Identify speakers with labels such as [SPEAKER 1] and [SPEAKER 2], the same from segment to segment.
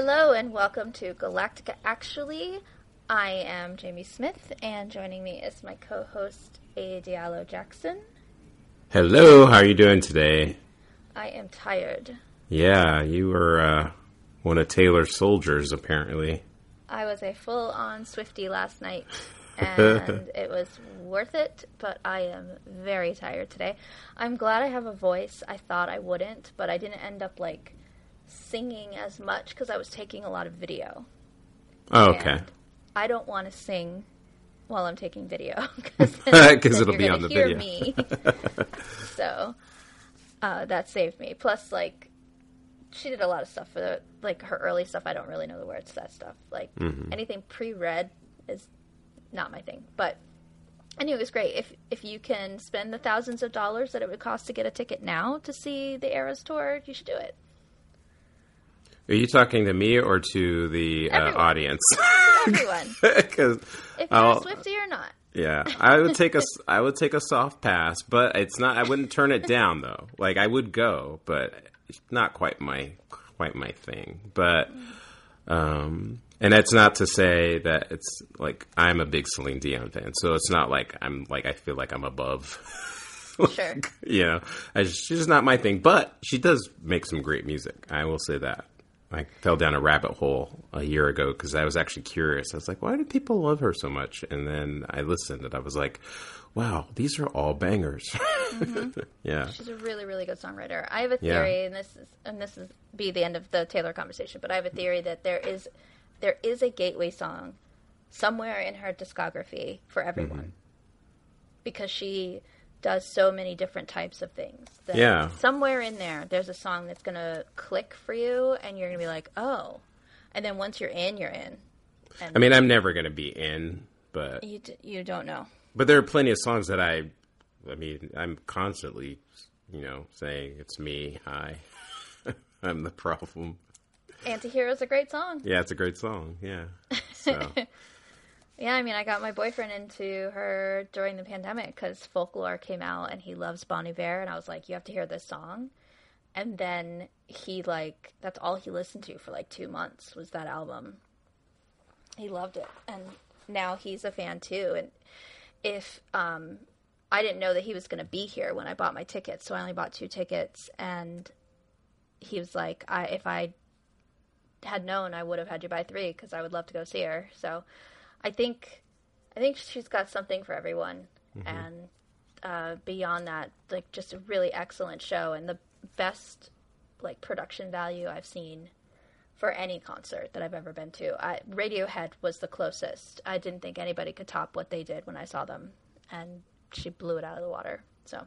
[SPEAKER 1] Hello and welcome to Galactica Actually. I am Jamie Smith, and joining me is my co-host A. Diallo Jackson.
[SPEAKER 2] Hello, how are you doing today?
[SPEAKER 1] I am tired.
[SPEAKER 2] Yeah, you were uh, one of Taylor's soldiers, apparently.
[SPEAKER 1] I was a full-on Swifty last night, and it was worth it. But I am very tired today. I'm glad I have a voice. I thought I wouldn't, but I didn't end up like singing as much because I was taking a lot of video.
[SPEAKER 2] Oh, okay.
[SPEAKER 1] And I don't want to sing while I'm taking video because
[SPEAKER 2] it'll be on the
[SPEAKER 1] hear
[SPEAKER 2] video.
[SPEAKER 1] me. so uh, that saved me. Plus, like she did a lot of stuff for the like her early stuff. I don't really know the words to that stuff. Like
[SPEAKER 2] Mm-hmm.
[SPEAKER 1] anything pre-Red is not my thing. But anyway, it was great. If if you can spend the thousands of dollars that it would cost to get a ticket now to see the Eras tour, you should do it.
[SPEAKER 2] Are you talking to me or to the uh, audience?
[SPEAKER 1] Everyone,
[SPEAKER 2] 'Cause
[SPEAKER 1] if you're
[SPEAKER 2] I'll-
[SPEAKER 1] a Swifty or not.
[SPEAKER 2] yeah, I would take a I would take a soft pass, but it's not. I wouldn't turn it down though. Like I would go, but it's not quite my quite my thing. But um, and that's not to say that it's like I'm a big Celine Dion fan, so it's not like I'm like I feel like I'm above.
[SPEAKER 1] Sure.
[SPEAKER 2] you know, I, she's just not my thing. But she does make some great music. I will say that. I fell down a rabbit hole a year ago because I was actually curious. I was like, why do people love her so much? And then I listened and I was like, wow, these are all bangers. yeah.
[SPEAKER 1] She's a really, really good songwriter. I have a
[SPEAKER 2] Yeah.
[SPEAKER 1] theory, and this is and this is be the end of the Taylor conversation. But I have a theory that there is there is a gateway song somewhere in her discography for everyone
[SPEAKER 2] Mm-hmm.
[SPEAKER 1] because she does so many different types of things. That
[SPEAKER 2] Yeah.
[SPEAKER 1] somewhere in there, there's a song that's gonna click for you, and you're gonna be like, oh. And then once you're in, you're in. And
[SPEAKER 2] I mean, I'm never going to be in, but
[SPEAKER 1] you d- you don't know.
[SPEAKER 2] but there are plenty of songs that I, I mean, I'm constantly, you know, saying it's me. Hi, I'm the problem.
[SPEAKER 1] Antihero is a great song.
[SPEAKER 2] Yeah, it's a great song. Yeah. So
[SPEAKER 1] Yeah, I mean, I got my boyfriend into her during the pandemic because Folklore came out and he loves Bon Iver, and I was like, you have to hear this song. And then he like that's all he listened to for like two months was that album. He loved it, and now he's a fan too. And if um, I didn't know that he was going to be here when I bought my tickets, so I only bought two tickets, and he was like, I if I had known, I would have had you buy three because I would love to go see her. So I think I think she's got something for everyone, and uh, beyond that, like just a really excellent show and the best like production value I've seen for any concert that I've ever been to. I, Radiohead was the closest. I didn't think anybody could top what they did when I saw them, and she blew it out of the water. So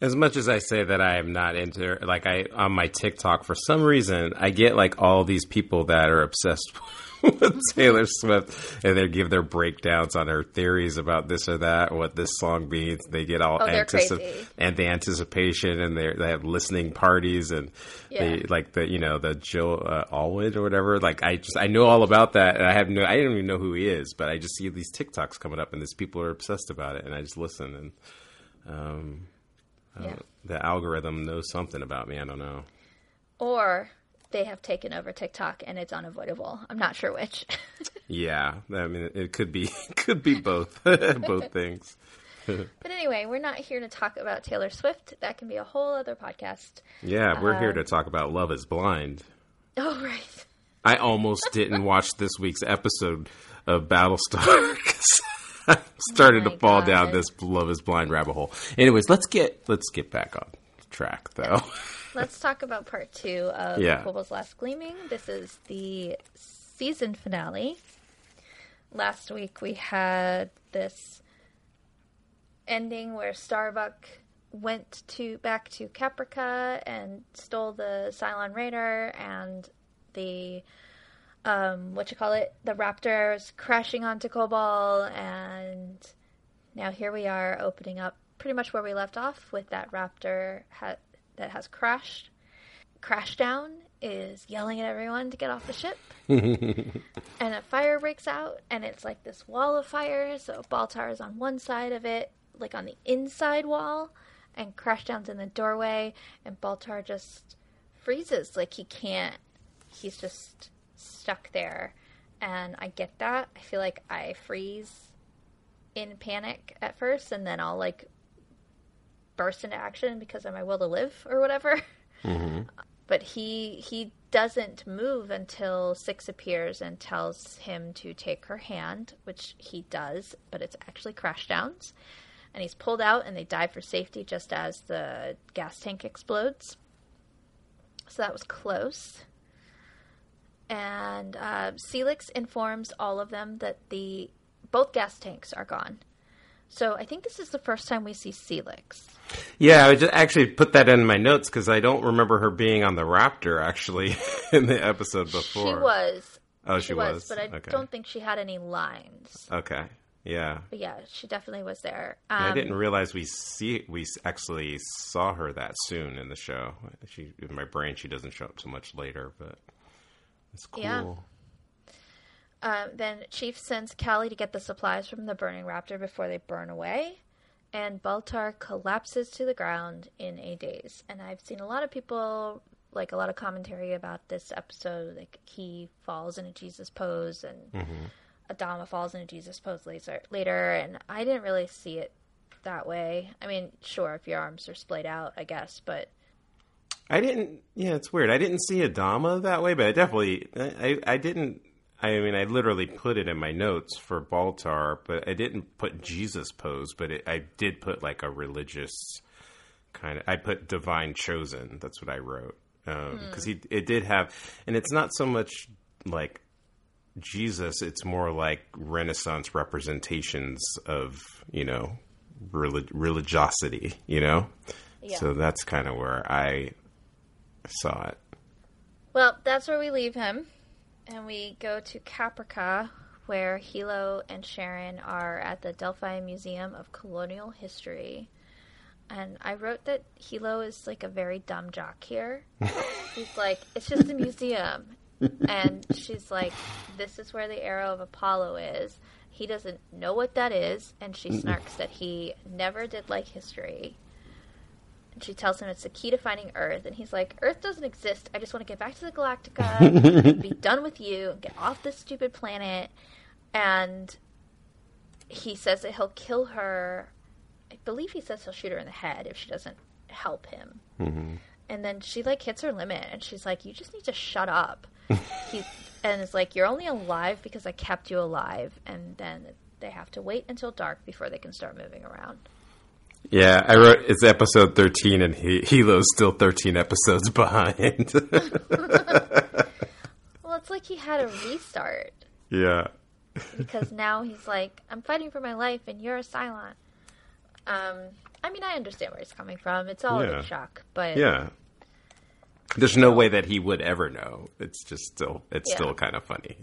[SPEAKER 2] As much as I say that I am not into like I on my TikTok for some reason I get like all these people that are obsessed with Taylor Swift and they give their breakdowns on her theories about this or that or what this song means. They get all
[SPEAKER 1] Oh,
[SPEAKER 2] anticip- and the anticipation and they they have listening parties and they like the you know the Jill uh, Alwood or whatever. Like I just I know all about that and I have no I don't even know who he is, but I just see these TikToks coming up and these people are obsessed about it and I just listen and um
[SPEAKER 1] Yeah.
[SPEAKER 2] the algorithm knows something about me. I don't know.
[SPEAKER 1] Or they have taken over TikTok and it's unavoidable. I'm not sure which.
[SPEAKER 2] Yeah, I mean, it could be could be both both things.
[SPEAKER 1] but anyway, we're not here to talk about Taylor Swift. That can be a whole other podcast.
[SPEAKER 2] Yeah, we're
[SPEAKER 1] Uh,
[SPEAKER 2] here to talk about Love Is Blind.
[SPEAKER 1] Oh, right.
[SPEAKER 2] I almost didn't watch this week's episode of Battlestar 'cause I started
[SPEAKER 1] Oh
[SPEAKER 2] to fall
[SPEAKER 1] God.
[SPEAKER 2] down this Love Is Blind rabbit hole. Anyways, let's get let's get back on track though.
[SPEAKER 1] Let's talk about part two of
[SPEAKER 2] Yeah.
[SPEAKER 1] Last Gleaming. This is the season finale. Last week we had this ending where Starbuck went to back to Caprica and stole the Cylon Raider and the um what you call it the raptors crashing onto Kobol and now here we are opening up pretty much where we left off with that raptor ha- that has crashed. Crashdown is yelling at everyone to get off the ship. and a fire breaks out, and it's like this wall of fire. So Baltar is on one side of it, like on the inside wall, and Crashdown's in the doorway, and Baltar just freezes. Like he can't, he's just stuck there. And I get that. I feel like I freeze in panic at first, and then I'll like burst into action because of my will to live or whatever. But he he doesn't move until Six appears and tells him to take her hand, which he does, but it's actually Crashdown's. And he's pulled out and they dive for safety just as the gas tank explodes. So that was close. And uh, Seelix informs all of them that the both gas tanks are gone. So I think this is the first time we see Seelix.
[SPEAKER 2] yeah, I just actually put that in my notes because I don't remember her being on the Raptor actually in the episode before.
[SPEAKER 1] She was.
[SPEAKER 2] Oh, she,
[SPEAKER 1] was,
[SPEAKER 2] was.
[SPEAKER 1] but I
[SPEAKER 2] okay.
[SPEAKER 1] don't think she had any lines.
[SPEAKER 2] Okay. Yeah.
[SPEAKER 1] But yeah, she definitely was there.
[SPEAKER 2] I
[SPEAKER 1] Um,
[SPEAKER 2] didn't realize we see we actually saw her that soon in the show. She in my brain she doesn't show up so much later, but it's cool.
[SPEAKER 1] Yeah. Um, then Chief sends Callie to get the supplies from the burning raptor before they burn away, and Baltar collapses to the ground in a daze. And I've seen a lot of people, like a lot of commentary about this episode, like he falls in a Jesus pose, and Adama falls in a Jesus pose later. Later, and I didn't really see it that way. I mean, sure, if your arms are splayed out, I guess, but
[SPEAKER 2] I didn't. Yeah, it's weird. I didn't see Adama that way, but I definitely. I I didn't. I mean, I literally put it in my notes for Baltar, but I didn't put Jesus pose. But it, I did put like a religious kind of. I put divine chosen. That's what I wrote um, hmm. because he it did have, and it's not so much like Jesus. It's more like Renaissance representations of you know relig- religiosity. You know,
[SPEAKER 1] yeah.
[SPEAKER 2] so that's kind of where I saw it.
[SPEAKER 1] Well, that's where we leave him. And we go to Caprica, where Helo and Sharon are at the Delphi Museum of Colonial History. And I wrote that Helo is like a very dumb jock here. He's like, it's just a museum. And she's like, this is where the arrow of Apollo is. He doesn't know what that is. And she snarks that he never did like history. And she tells him it's the key to finding Earth. And he's like, Earth doesn't exist. I just want to get back to the Galactica, be done with you, and get off this stupid planet. And he says that he'll kill her. I believe he says he'll shoot her in the head if she doesn't help him. Mm-hmm. And then she like hits her limit, and she's like, "You just need to shut up." he and it's like, "You're only alive because I kept you alive." And then they have to wait until dark before they can start moving around.
[SPEAKER 2] Yeah, I wrote it's episode thirteen, and he Helo's still thirteen episodes behind.
[SPEAKER 1] Well, it's like he had a restart
[SPEAKER 2] yeah,
[SPEAKER 1] because now he's like, I'm fighting for my life and you're a Cylon. Um, I mean, I understand where he's coming from. It's all
[SPEAKER 2] Yeah.
[SPEAKER 1] in shock, but
[SPEAKER 2] Yeah. There's no way that he would ever know. It's just still it's
[SPEAKER 1] Yeah.
[SPEAKER 2] still kind of funny.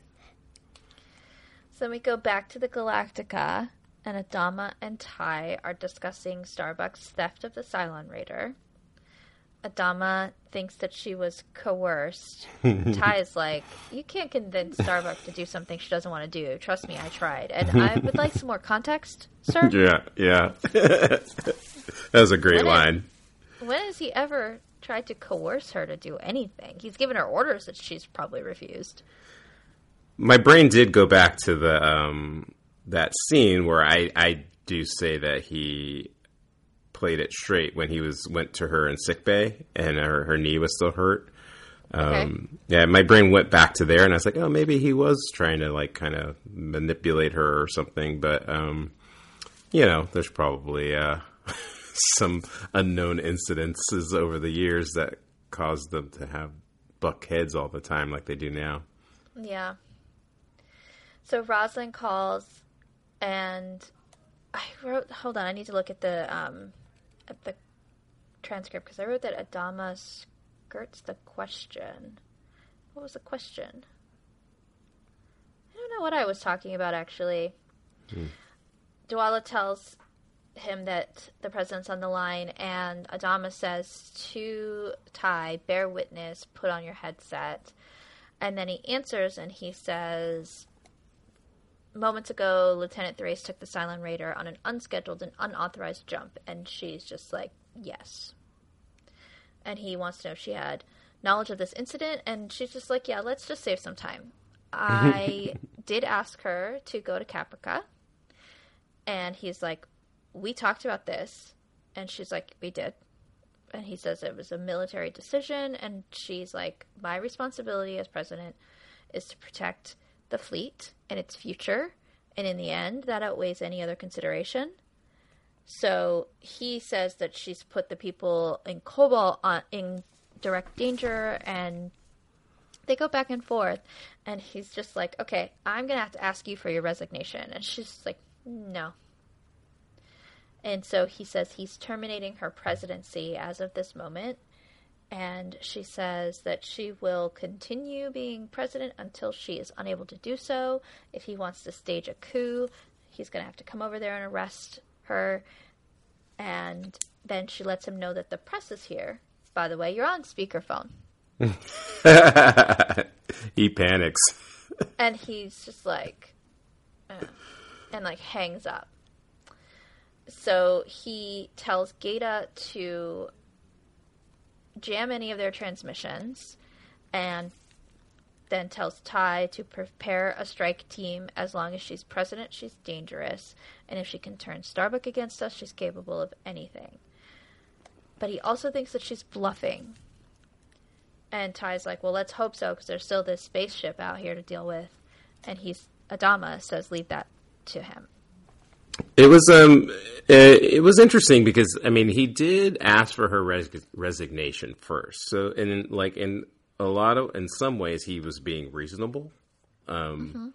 [SPEAKER 1] So we go back to the Galactica, and Adama and Tigh are discussing Starbuck's theft of the Cylon Raider. Adama thinks that she was coerced. Tigh is like, You can't convince Starbucks to do something she doesn't want to do. Trust me, I tried. And I would like some more context, sir.
[SPEAKER 2] Yeah, yeah. that was a great
[SPEAKER 1] a-
[SPEAKER 2] line.
[SPEAKER 1] When has he ever tried to coerce her to do anything? He's given her orders that she's probably refused.
[SPEAKER 2] My brain did go back to the um that scene where I I do say that he played it straight when he was went to her in sick bay and her her knee was still hurt. Um, yeah, my brain went back to there, and I was like, oh, maybe he was trying to like kind of manipulate her or something. But um, you know, there's probably uh, some unknown incidences over the years that caused them to have buck heads all the time, like they do now.
[SPEAKER 1] Yeah. So Roslin calls, and I wrote. Hold on, I need to look at the um, at the transcript because I wrote that Adama skirts the question. What was the question? I don't know what I was talking about actually. Dualla tells him that the president's on the line, and Adama says to Tigh, "Bear witness. Put on your headset." And then he answers and he says, Moments ago, Lieutenant Thrace took the Cylon Raider on an unscheduled and unauthorized jump. And she's just like, Yes. And he wants to know if she had knowledge of this incident. And she's just like, Yeah, let's just save some time. I did ask her to go to Caprica. And he's like, We talked about this. And she's like, We did and he says it was a military decision and she's like my responsibility as president is to protect the fleet and its future and in the end that outweighs any other consideration so he says that she's put the people in Kobol on, in direct danger and they go back and forth and he's just like okay i'm gonna have to ask you for your resignation and she's like no and so he says he's terminating her presidency as of this moment. And she says that she will continue being president until she is unable to do so. If he wants to stage a coup, he's going to have to come over there and arrest her. And then she lets him know that the press is here. By the way, you're on speakerphone.
[SPEAKER 2] he panics.
[SPEAKER 1] And he's just like, uh, and like hangs up. So he tells Gaeta to jam any of their transmissions and then tells Tigh to prepare a strike team as long as she's president, she's dangerous. And if she can turn Starbuck against us, she's capable of anything. But he also thinks that she's bluffing. And Tigh's like, well, let's hope so, because there's still this spaceship out here to deal with. And he's, Adama says, leave that to him.
[SPEAKER 2] It was um, it, it was interesting because I mean he did ask for her res- resignation first. So in like in a lot of in some ways he was being reasonable, um,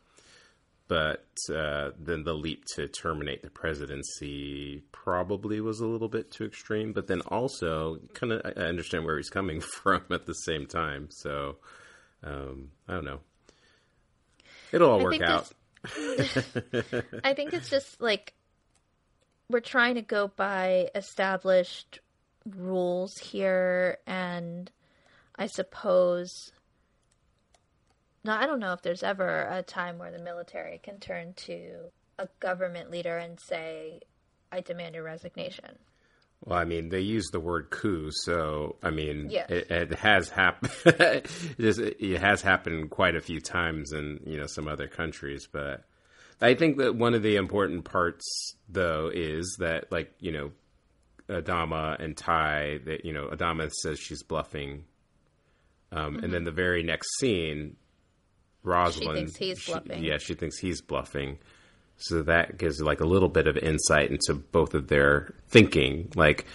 [SPEAKER 2] but uh, then the leap to terminate the presidency probably was a little bit too extreme. But then also kind of I understand where he's coming from at the same time. So um, I don't know. It'll all
[SPEAKER 1] I
[SPEAKER 2] work out.
[SPEAKER 1] I think it's just like we're trying to go by established rules here, and I suppose. Now, I don't know if there's ever a time where the military can turn to a government leader and say, I demand your resignation.
[SPEAKER 2] Well, I mean, they use the word coup, so I mean, it, it has happened. it, it has happened quite a few times in you know some other countries, but I think that one of the important parts, though, is that like you know, Adama and Tigh, that you know, Adama says she's bluffing, um, and then the very next scene, Roslin,
[SPEAKER 1] thinks he's bluffing.
[SPEAKER 2] yeah, she thinks he's bluffing. So that gives like a little bit of insight into both of their thinking. Like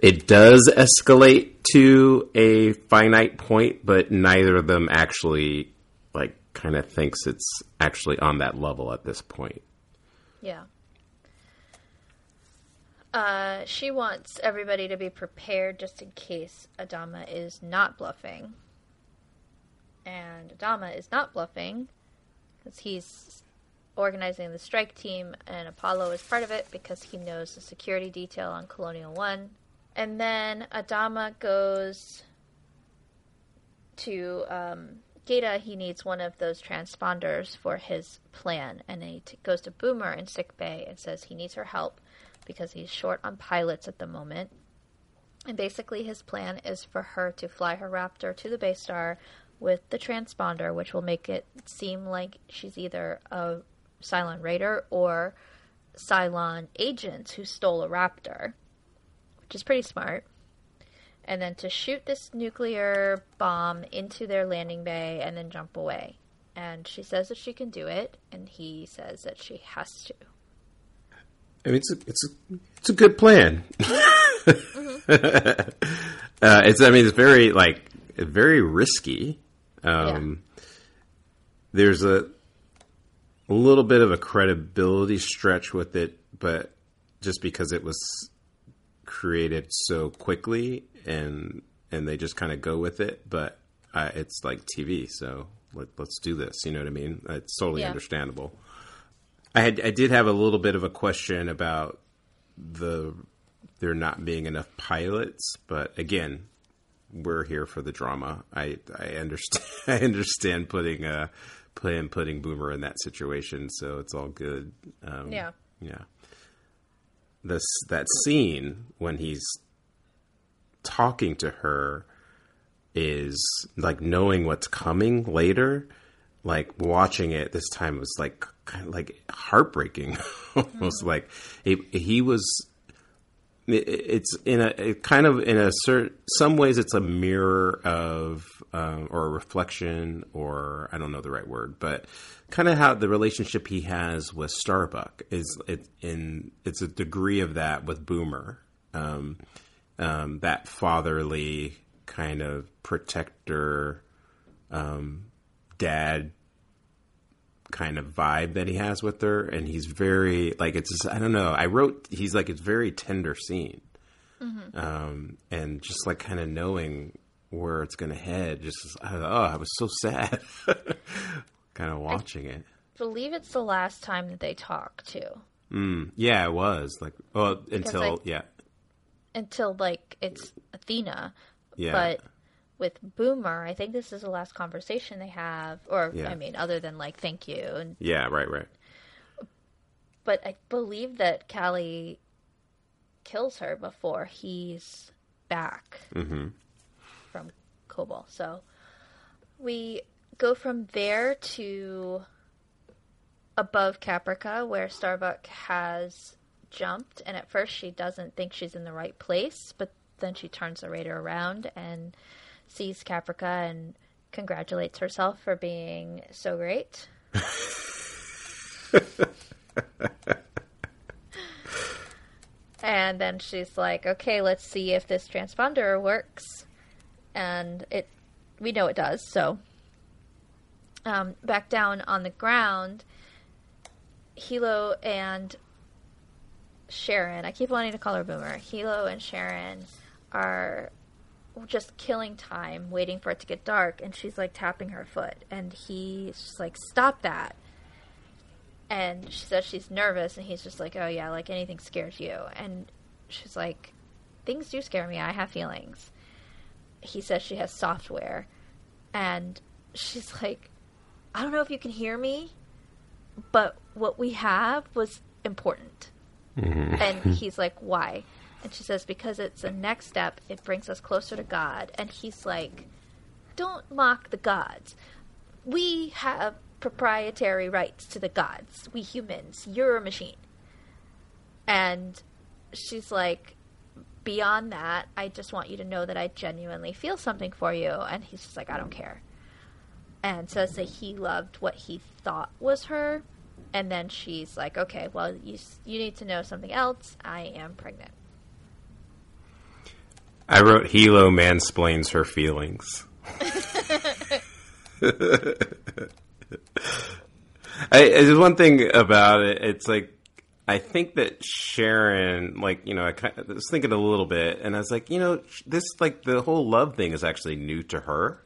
[SPEAKER 2] it does escalate to a finite point, but neither of them actually like kind of thinks it's actually on that level at this point.
[SPEAKER 1] Yeah. Uh, she wants everybody to be prepared just in case Adama is not bluffing. And Adama is not bluffing because he's organizing the strike team, and Apollo is part of it because he knows the security detail on Colonial One. And then Adama goes to um, Gaeta. He needs one of those transponders for his plan, and he t- goes to Boomer in sick bay and says he needs her help because he's short on pilots at the moment. And basically, his plan is for her to fly her Raptor to the base star with the transponder, which will make it seem like she's either a Cylon raider or Cylon agents who stole a Raptor, which is pretty smart. And then to shoot this nuclear bomb into their landing bay and then jump away. And she says that she can do it, and he says that she has to.
[SPEAKER 2] I mean, it's a, it's a, it's a good plan. uh, it's I mean it's very like very risky. Um, There's a a little bit of a credibility stretch with it, but just because it was created so quickly and and they just kind of go with it, but uh, it's like TV, so let, let's do this. You know what I mean? It's totally
[SPEAKER 1] Yeah.
[SPEAKER 2] understandable. I had I did have a little bit of a question about the there not being enough pilots, but again, we're here for the drama. I I understand I understand putting uh putting putting Boomer in that situation, so it's all good. Um,
[SPEAKER 1] Yeah.
[SPEAKER 2] yeah. This that scene when he's talking to her is like knowing what's coming later. Like watching it this time was like kind of like heartbreaking, almost like he, he was it- it's in a it kind of in a certain some ways it's a mirror of um, or a reflection or I don't know the right word, but kind of how the relationship he has with Starbuck is it in it's a degree of that with Boomer, um, um, that fatherly kind of protector, um, dad kind of vibe that he has with her and he's very like it's just, i don't know i wrote he's like it's very tender scene. Um and just like kind of knowing where it's gonna head just I, oh i was so sad. Kind of watching it.
[SPEAKER 1] believe it's the last time that they talk too.
[SPEAKER 2] mm, yeah it was like well until
[SPEAKER 1] like-
[SPEAKER 2] yeah.
[SPEAKER 1] Until like it's Athena.
[SPEAKER 2] yeah.
[SPEAKER 1] But with Boomer, I think this is the last conversation they have or
[SPEAKER 2] Yeah.
[SPEAKER 1] I mean other than like thank you and
[SPEAKER 2] yeah right right
[SPEAKER 1] but I believe that Callie kills her before he's back mm-hmm. from Kobol. So we go from there to above Caprica, where Starbuck has jumped, and at first she doesn't think she's in the right place, but then she turns the radar around and sees Caprica and congratulates herself for being so great. And then she's like, "Okay, let's see if this transponder works." And it, we know it does. So, um, back down on the ground, Helo and Sharon. I keep wanting to call her Boomer. Helo and Sharon are just killing time, waiting for it to get dark, and she's like tapping her foot, and he's just like, "Stop that!" and she says she's nervous and he's just like oh yeah like anything scares you. And she's like things do scare me. I have feelings. He says she has software and she's like i don't know if you can hear me but what we have was important. Mm-hmm. And he's like why and she says because it's a next step it brings us closer to god and he's like don't mock the gods we have proprietary rights to the gods. We humans, you're a machine. And she's like, beyond that, I just want you to know that I genuinely feel something for you. And he's just like, I don't care. And says that he loved what he thought was her. And then she's like, okay, well, you, you need to know something else. I am pregnant.
[SPEAKER 2] I wrote Helo mansplains her feelings I, there's one thing about it. It's like I think that Sharon, like you know, I, kind of, was thinking a little bit, and I was like, you know, this like the whole love thing is actually new to her.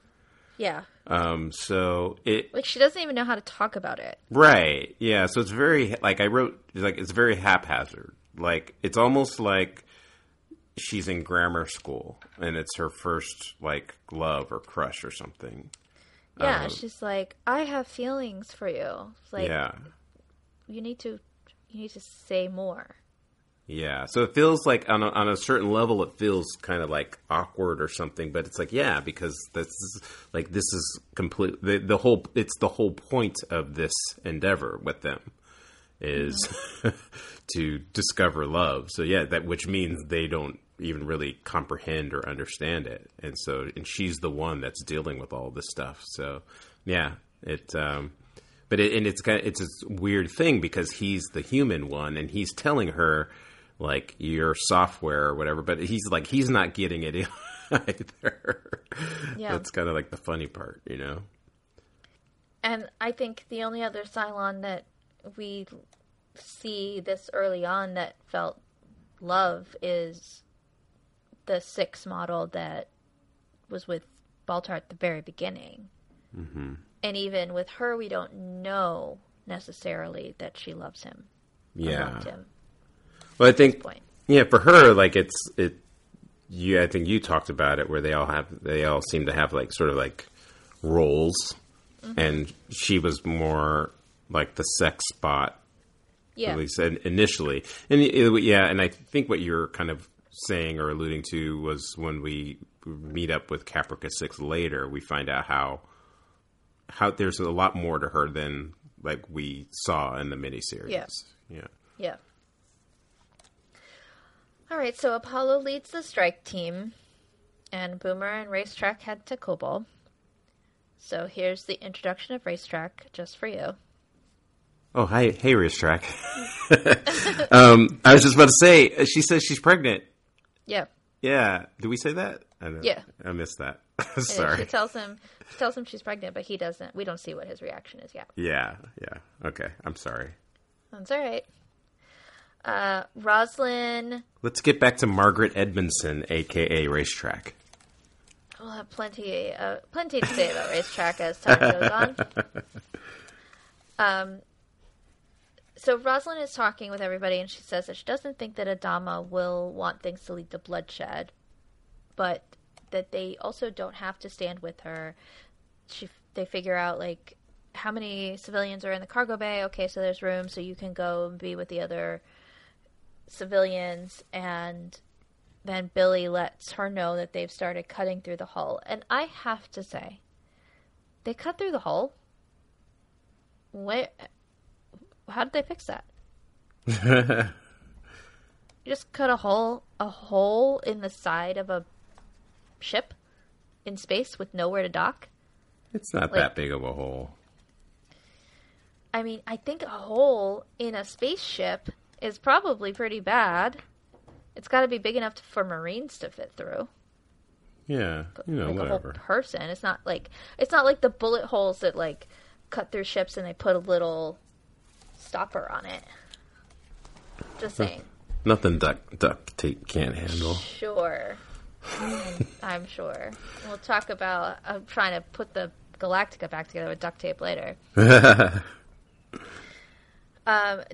[SPEAKER 1] Yeah.
[SPEAKER 2] Um, so it
[SPEAKER 1] Like she doesn't even know how to talk about it.
[SPEAKER 2] right, yeah. So it's very like I wrote like it's very haphazard. Like it's almost like she's in grammar school and it's her first like love or crush or something.
[SPEAKER 1] Yeah, um, she's like, I have feelings for you. It's like
[SPEAKER 2] yeah.
[SPEAKER 1] you need to you need to say more.
[SPEAKER 2] Yeah, so it feels like on a, on a certain level, it feels kind of like awkward or something. But it's like, yeah, because this is like this is complete. The, the whole it's the whole point of this endeavor with them is mm-hmm. to discover love. So yeah, that which means they don't even really comprehend or understand it, and so and she's the one that's dealing with all this stuff. So yeah, it. Um, but it, and it's kind of, it's a weird thing because he's the human one and he's telling her like your software or whatever but he's like he's not getting it either
[SPEAKER 1] Yeah.
[SPEAKER 2] that's kind of like the funny part you know
[SPEAKER 1] And I think the only other Cylon that we see this early on that felt love is the six model that was with Baltar at the very beginning. Mm-hmm. And even with her, we don't know necessarily that she loves him.
[SPEAKER 2] yeah
[SPEAKER 1] him
[SPEAKER 2] well i think yeah for her like it's it you i think you talked about it where they all have they all seem to have like sort of like roles
[SPEAKER 1] Mm-hmm.
[SPEAKER 2] and she was more like the sex spot
[SPEAKER 1] Yeah.
[SPEAKER 2] at least initially. And yeah, and I think what you're kind of saying or alluding to was when we meet up with Caprica Six later, we find out how how there's a lot more to her than like we saw in the miniseries.
[SPEAKER 1] Yeah.
[SPEAKER 2] yeah.
[SPEAKER 1] Yeah. All right, so Apollo leads the strike team, and Boomer and Racetrack head to Kobol. So here's the introduction of Racetrack just for you.
[SPEAKER 2] Oh, hi, hey, racetrack. um, I was just about to say, she says she's pregnant.
[SPEAKER 1] Yeah.
[SPEAKER 2] Yeah, did we say that? I don't,
[SPEAKER 1] Yeah.
[SPEAKER 2] I missed that. Sorry.
[SPEAKER 1] She tells him she tells him she's pregnant, but he doesn't. We don't see what his reaction is yet.
[SPEAKER 2] Yeah, yeah. Okay, I'm sorry.
[SPEAKER 1] That's all right. Uh, Roslin
[SPEAKER 2] Let's get back to Margaret Edmondson, aka Racetrack.
[SPEAKER 1] We'll have plenty, uh, plenty to say about racetrack as time goes on. Um, so Roslin is talking with everybody, and she says that she doesn't think that Adama will want things to lead to bloodshed, but that they also don't have to stand with her. She, they figure out like how many civilians are in the cargo bay. Okay, so there's room, so you can go and be with the other civilians, and then Billy lets her know that they've started cutting through the hull. And I have to say, they cut through the hull. Where? How did they fix that? You just cut a hole, a hole in the side of a ship in space with nowhere to dock.
[SPEAKER 2] It's not
[SPEAKER 1] Like-
[SPEAKER 2] that big of a hole.
[SPEAKER 1] I mean, I think a hole in a spaceship is probably pretty bad. It's got to be big enough for Marines to fit through.
[SPEAKER 2] Yeah, you know,
[SPEAKER 1] like a whole person. It's not like it's not like the bullet holes that like cut through ships and they put a little stopper on it. Just saying.
[SPEAKER 2] Nothing duct duct tape can't handle.
[SPEAKER 1] Sure. I'm, sure. We'll talk about. I'm trying to put the Galactica back together with duct tape later. um,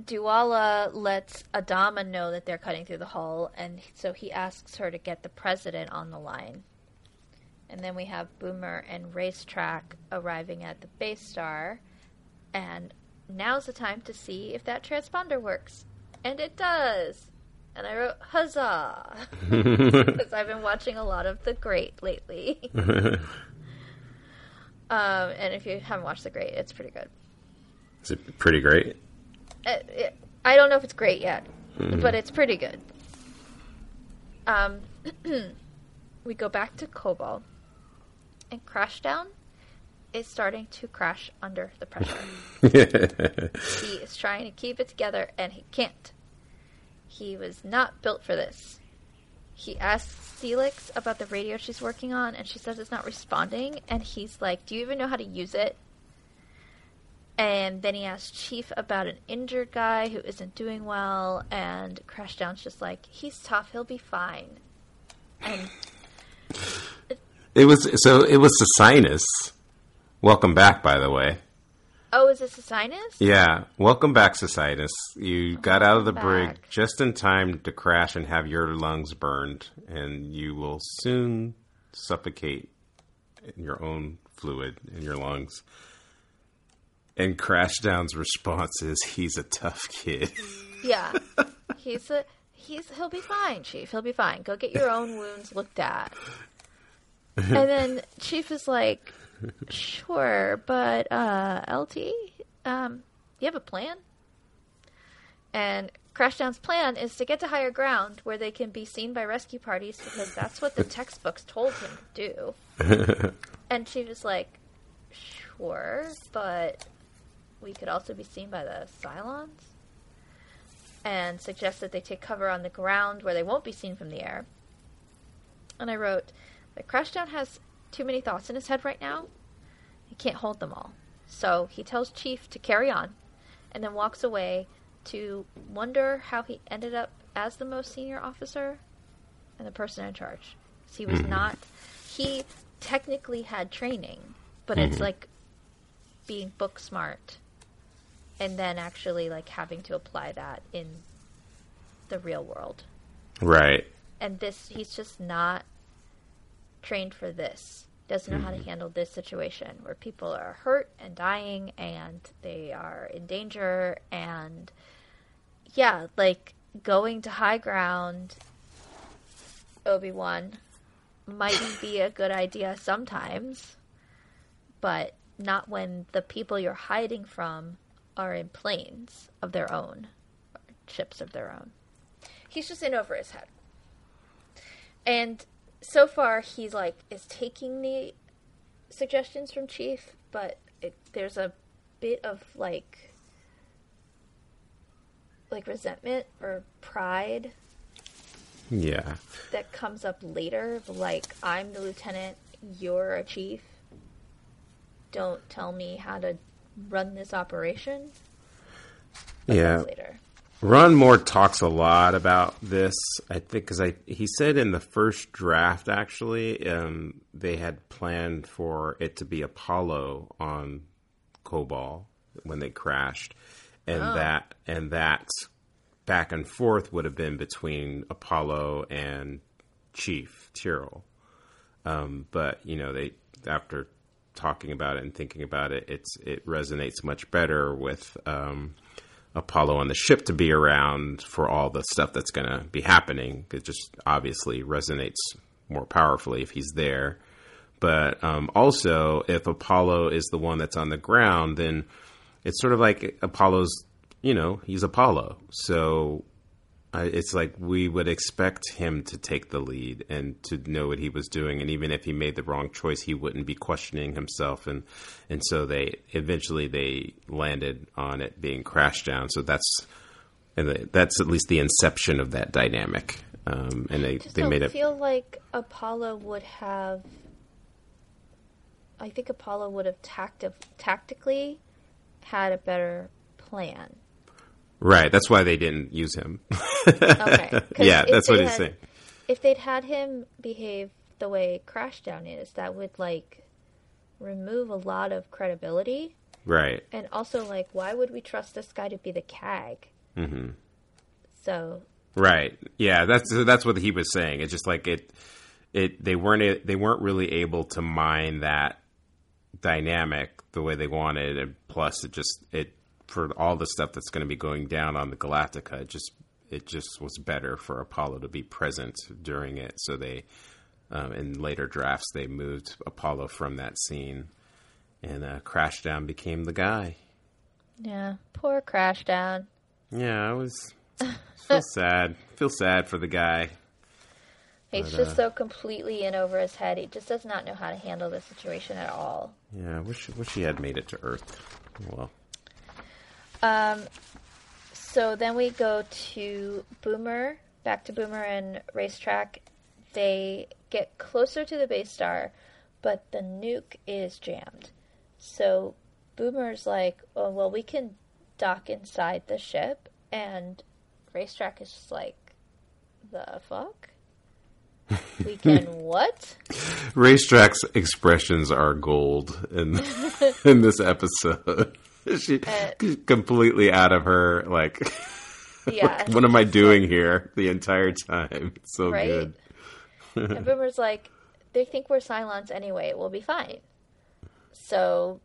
[SPEAKER 1] Dualla lets Adama know that they're cutting through the hull, and so he asks her to get the president on the line. And then we have Boomer and Racetrack arriving at the base star, and now's the time to see if that transponder works. And it does! And I wrote, huzzah! Because I've been watching a lot of The Great lately. um, and if you haven't watched The Great, it's pretty good.
[SPEAKER 2] Is it pretty great?
[SPEAKER 1] Uh, it, I don't know if it's great yet, but it's pretty good. Um, we go back to Kobol, and Crashdown is starting to crash under the pressure. he is trying to keep it together, and he can't. He was not built for this. He asks Seelix about the radio she's working on, and she says it's not responding. And he's like, "Do you even know how to use it?" And then he asks Chief about an injured guy who isn't doing well, and Crashdown's just like, he's tough, he'll be fine. And
[SPEAKER 2] It was so. It was Socinus. Welcome back, by the way.
[SPEAKER 1] oh, is this a sinus?
[SPEAKER 2] Yeah, welcome back, Socinus. You got out of the brig just in time to crash and have your lungs burned, and you will soon suffocate in your own fluid in your lungs. And Crashdown's response is, "He's a tough kid."
[SPEAKER 1] Yeah. He's a he's he'll be fine, Chief. He'll be fine. Go get your own wounds looked at. And then Chief is like, "Sure, but uh LT, um you have a plan?" And Crashdown's plan is to get to higher ground where they can be seen by rescue parties because that's what the textbooks told him to do. and she was like, "Sure, but we could also be seen by the Cylons?" and suggests that they take cover on the ground where they won't be seen from the air. And I wrote that Crashdown has too many thoughts in his head right now. He can't hold them all. So he tells Chief to carry on and then walks away to wonder how he ended up as the most senior officer and the person in charge. He was mm-hmm. not, he technically had training, but it's mm-hmm. like being book smart and then actually like having to apply that in the real world.
[SPEAKER 2] right.
[SPEAKER 1] And this he's just not trained for this. Doesn't know how to mm-hmm. handle this situation where people are hurt and dying and they are in danger and yeah, like going to high ground Obi-Wan might be a good idea sometimes, but not when the people you're hiding from are in planes of their own, or ships of their own. He's just in over his head. And so far, he's like is taking the suggestions from Chief, but it, there's a bit of like like resentment or pride
[SPEAKER 2] Yeah.
[SPEAKER 1] that comes up later. Like I'm the lieutenant, you're a chief. Don't tell me how to run this operation. But
[SPEAKER 2] Yeah.
[SPEAKER 1] later.
[SPEAKER 2] Ron Moore talks a lot about this. I think because I he said in the first draft actually um, they had planned for it to be Apollo on Kobol when they crashed, and that and that back and forth would have been between Apollo and Chief Tyrol. Um, but you know they after talking about it and thinking about it, it's it resonates much better with. Um, Apollo on the ship to be around for all the stuff that's going to be happening. It just obviously resonates more powerfully if he's there. But um, also, if Apollo is the one that's on the ground, then it's sort of like Apollo's, you know, he's Apollo. So it's like we would expect him to take the lead and to know what he was doing. And even if he made the wrong choice, he wouldn't be questioning himself. And and so they eventually they landed on it being crashed down. So that's and that's at least the inception of that dynamic. Um, and they they made it
[SPEAKER 1] feel like Apollo would have. I think Apollo would have tacti- tactically had a better plan.
[SPEAKER 2] Right. That's why they didn't use him.
[SPEAKER 1] Okay.
[SPEAKER 2] yeah, that's what he's
[SPEAKER 1] had-
[SPEAKER 2] saying.
[SPEAKER 1] If they'd had him behave the way Crashdown is, that would like remove a lot of credibility.
[SPEAKER 2] Right.
[SPEAKER 1] And also, like, why would we trust this guy to be the CAG? Mm-hmm. So,
[SPEAKER 2] Right. Yeah, that's that's what he was saying. It's just like it it they weren't they weren't really able to mine that dynamic the way they wanted and plus it just it for all the stuff that's going to be going down on the Galactica it just it just was better for Apollo to be present during it so they um, in later drafts they moved Apollo from that scene and uh, Crashdown became the guy.
[SPEAKER 1] yeah, poor Crashdown.
[SPEAKER 2] Yeah, I was feel sad. Feel sad for the guy.
[SPEAKER 1] He's
[SPEAKER 2] But,
[SPEAKER 1] just
[SPEAKER 2] uh,
[SPEAKER 1] so completely in over his head. He just does not know how to handle the situation at all.
[SPEAKER 2] Yeah, wish wish he had made it to Earth. Well,
[SPEAKER 1] Um, so then we go to Boomer, back to Boomer and Racetrack. They get closer to the base star, but the nuke is jammed. So Boomer's like, oh, well, we can dock inside the ship, and Racetrack is just like, the fuck? We can what?
[SPEAKER 2] Racetrack's expressions are gold in in this episode. she
[SPEAKER 1] Uh,
[SPEAKER 2] completely out of her like
[SPEAKER 1] Yeah.
[SPEAKER 2] what am I doing here the entire time? It's so
[SPEAKER 1] Right?
[SPEAKER 2] good.
[SPEAKER 1] and Boomer's like, they think we're Cylons anyway. We'll be fine. So,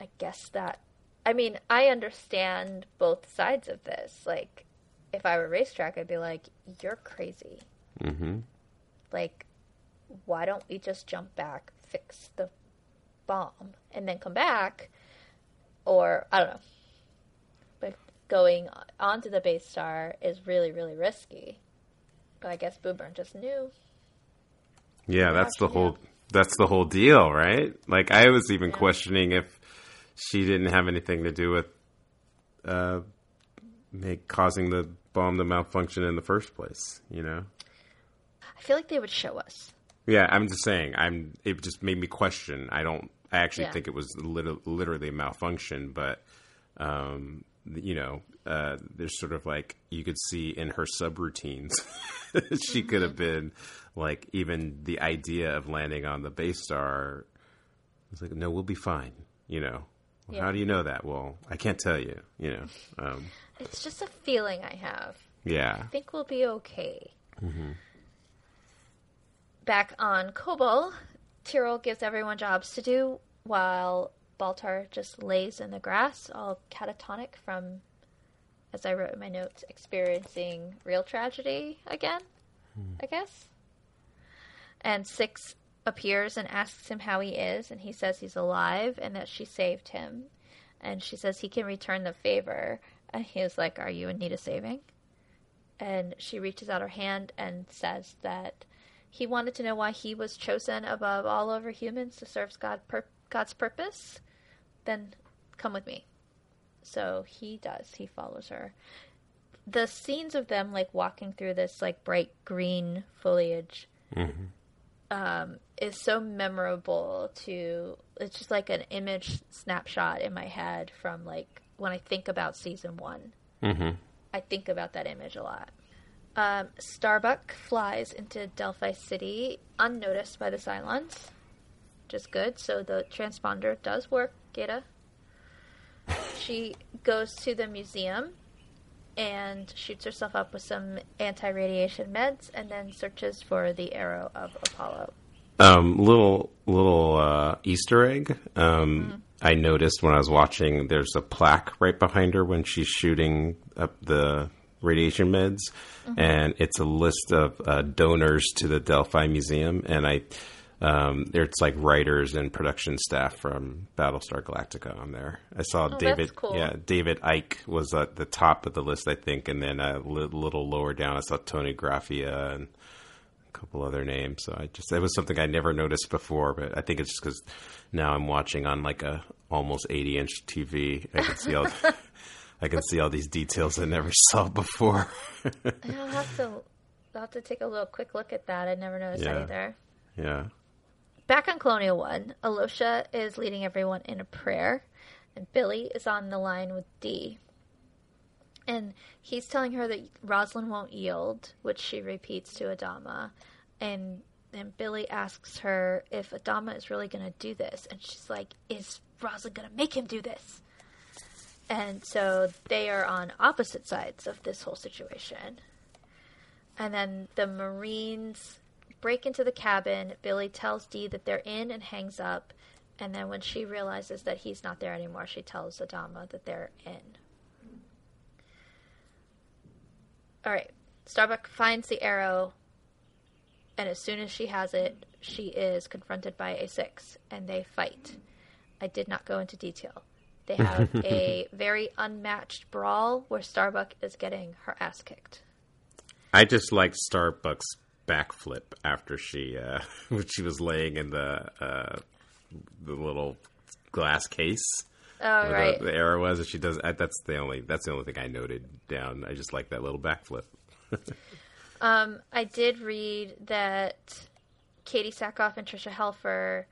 [SPEAKER 1] I guess that. I mean, I understand both sides of this. Like, if I were racetrack, I'd be like, "You're crazy.
[SPEAKER 2] hmm
[SPEAKER 1] Like, why don't we just jump back, fix the bomb, and then come back?" Or I don't know. But going onto the base star is really, really risky. But I guess Boomer just knew.
[SPEAKER 2] Yeah, that's the whole that's the whole deal, right? Like I was even questioning if she didn't have anything to do with uh make causing the bomb to malfunction in the first place, you know?
[SPEAKER 1] I feel like they would show us.
[SPEAKER 2] Yeah, I'm just saying. I'm. It just made me question. I don't. I actually
[SPEAKER 1] Yeah.
[SPEAKER 2] think it was lit- literally a malfunction, but um, you know, uh, there's sort of like you could see in her subroutines, she could have been like even the idea of landing on the base star. It's like, no, we'll be fine. You know, well,
[SPEAKER 1] Yeah.
[SPEAKER 2] how do you know that? Well, I can't tell you. You know, um,
[SPEAKER 1] It's just a feeling I have.
[SPEAKER 2] yeah,
[SPEAKER 1] I think we'll be okay. Back on Kobol, Tyrol gives everyone jobs to do while Baltar just lays in the grass, all catatonic from, as I wrote in my notes, experiencing real tragedy again, I guess. And Six appears and asks him how he is, and he says he's alive and that she saved him. And she says he can return the favor. And he's like, Are you in need of saving? and she reaches out her hand and says that he wanted to know why he was chosen above all other humans to serve God pur- God's purpose. Then come with me. So he does. He follows her. The scenes of them like walking through this like bright green foliage um, is so memorable. To it's just like an image snapshot in my head from like when I think about season one.
[SPEAKER 2] hmm
[SPEAKER 1] I think about that image a lot. Um, Starbuck flies into Delphi City unnoticed by the Cylons, which is good. So the transponder does work, Gaeta. She goes to the museum and shoots herself up with some anti radiation meds and then searches for the arrow of Apollo.
[SPEAKER 2] Um, little little uh, Easter egg. Um, I noticed when I was watching. There's a plaque right behind her when she's shooting up the radiation meds, and it's a list of uh, donors to the Delphi Museum. And I, um, there's like writers and production staff from Battlestar Galactica on there. I saw
[SPEAKER 1] that's
[SPEAKER 2] David.
[SPEAKER 1] cool.
[SPEAKER 2] Yeah, David Eick was at the top of the list, I think, and then a li- little lower down, I saw Toni Graphia and a couple other names. So I just it was something I never noticed before, but I think it's just because now I'm watching on like a almost 80 inch TV. I can see all I can see all these details I never saw before.
[SPEAKER 1] I'll have to, I'll have to take a little quick look at that. I never noticed
[SPEAKER 2] Yeah.
[SPEAKER 1] that either.
[SPEAKER 2] yeah.
[SPEAKER 1] Back on Colonial One, Elosha is leading everyone in a prayer, and Billy is on the line with Dee. And he's telling her that Roslin won't yield, which she repeats to Adama. And then Billy asks her if Adama is really going to do this. And she's like, Is Roslin going to make him do this? And so they are on opposite sides of this whole situation. And then the Marines break into the cabin. Billy tells Dee that they're in and hangs up. And then when she realizes that he's not there anymore, she tells Adama that they're in. All right. Starbuck finds the arrow, and as soon as she has it, she is confronted by a six, and they fight. I did not go into detail. They have a very unmatched brawl where Starbuck is getting her ass kicked.
[SPEAKER 2] I just like Starbucks backflip after she uh when she was laying in the uh the little glass case
[SPEAKER 1] Oh, right.
[SPEAKER 2] the, the arrow was and she does I, that's the only that's the only thing I noted down. I just like that little backflip.
[SPEAKER 1] Um, I did read that Katee Sackhoff and Tricia Helfer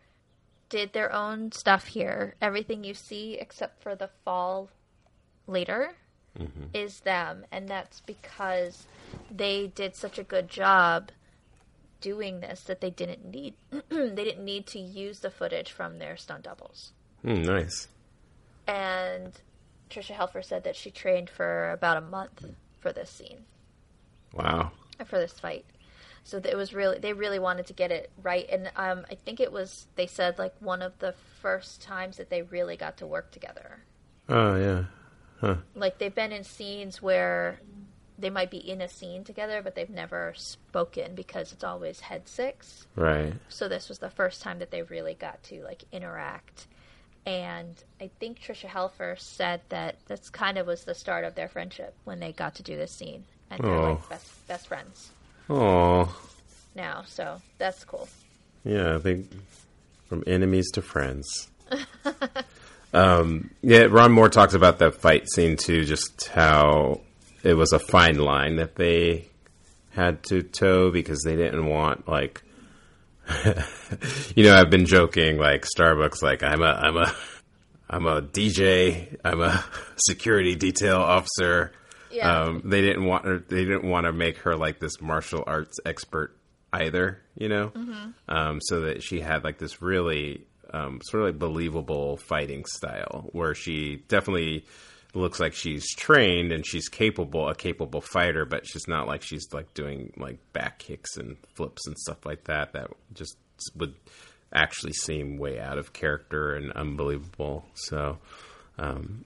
[SPEAKER 1] did their own stuff here. Everything you see, except for the fall later, is them, and that's because they did such a good job doing this that they didn't need they didn't need to use the footage from their stunt doubles.
[SPEAKER 2] Hmm, nice.
[SPEAKER 1] And Tricia Helfer said that she trained for about a month for this scene,
[SPEAKER 2] Wow.
[SPEAKER 1] for this fight. So it was really they really wanted to get it right, and um, I think it was they said like one of the first times that they really got to work together.
[SPEAKER 2] Oh yeah.
[SPEAKER 1] Like they've been in scenes where they might be in a scene together, but they've never spoken because it's always head six.
[SPEAKER 2] Right.
[SPEAKER 1] So this was the first time that they really got to like interact. And I think Tricia Helfer said that that's kind of was the start of their friendship when they got to do this scene, and they're
[SPEAKER 2] Oh.
[SPEAKER 1] like best best friends
[SPEAKER 2] Oh.
[SPEAKER 1] now. So that's cool.
[SPEAKER 2] Yeah, I think from enemies to friends. um, yeah, Ron Moore talks about that fight scene too, just how it was a fine line that they had to toe because they didn't want like you know, I've been joking like Starbucks like I'm a I'm a I'm a DJ, I'm a security detail officer.
[SPEAKER 1] Yeah.
[SPEAKER 2] Um, they didn't want her, they didn't want to make her like this martial arts expert either, you know. Um, so that she had like this really um, sort of like believable fighting style where she definitely looks like she's trained and she's capable, a capable fighter, but she's not like she's like doing like back kicks and flips and stuff like that. That just would actually seem way out of character and unbelievable. So, um,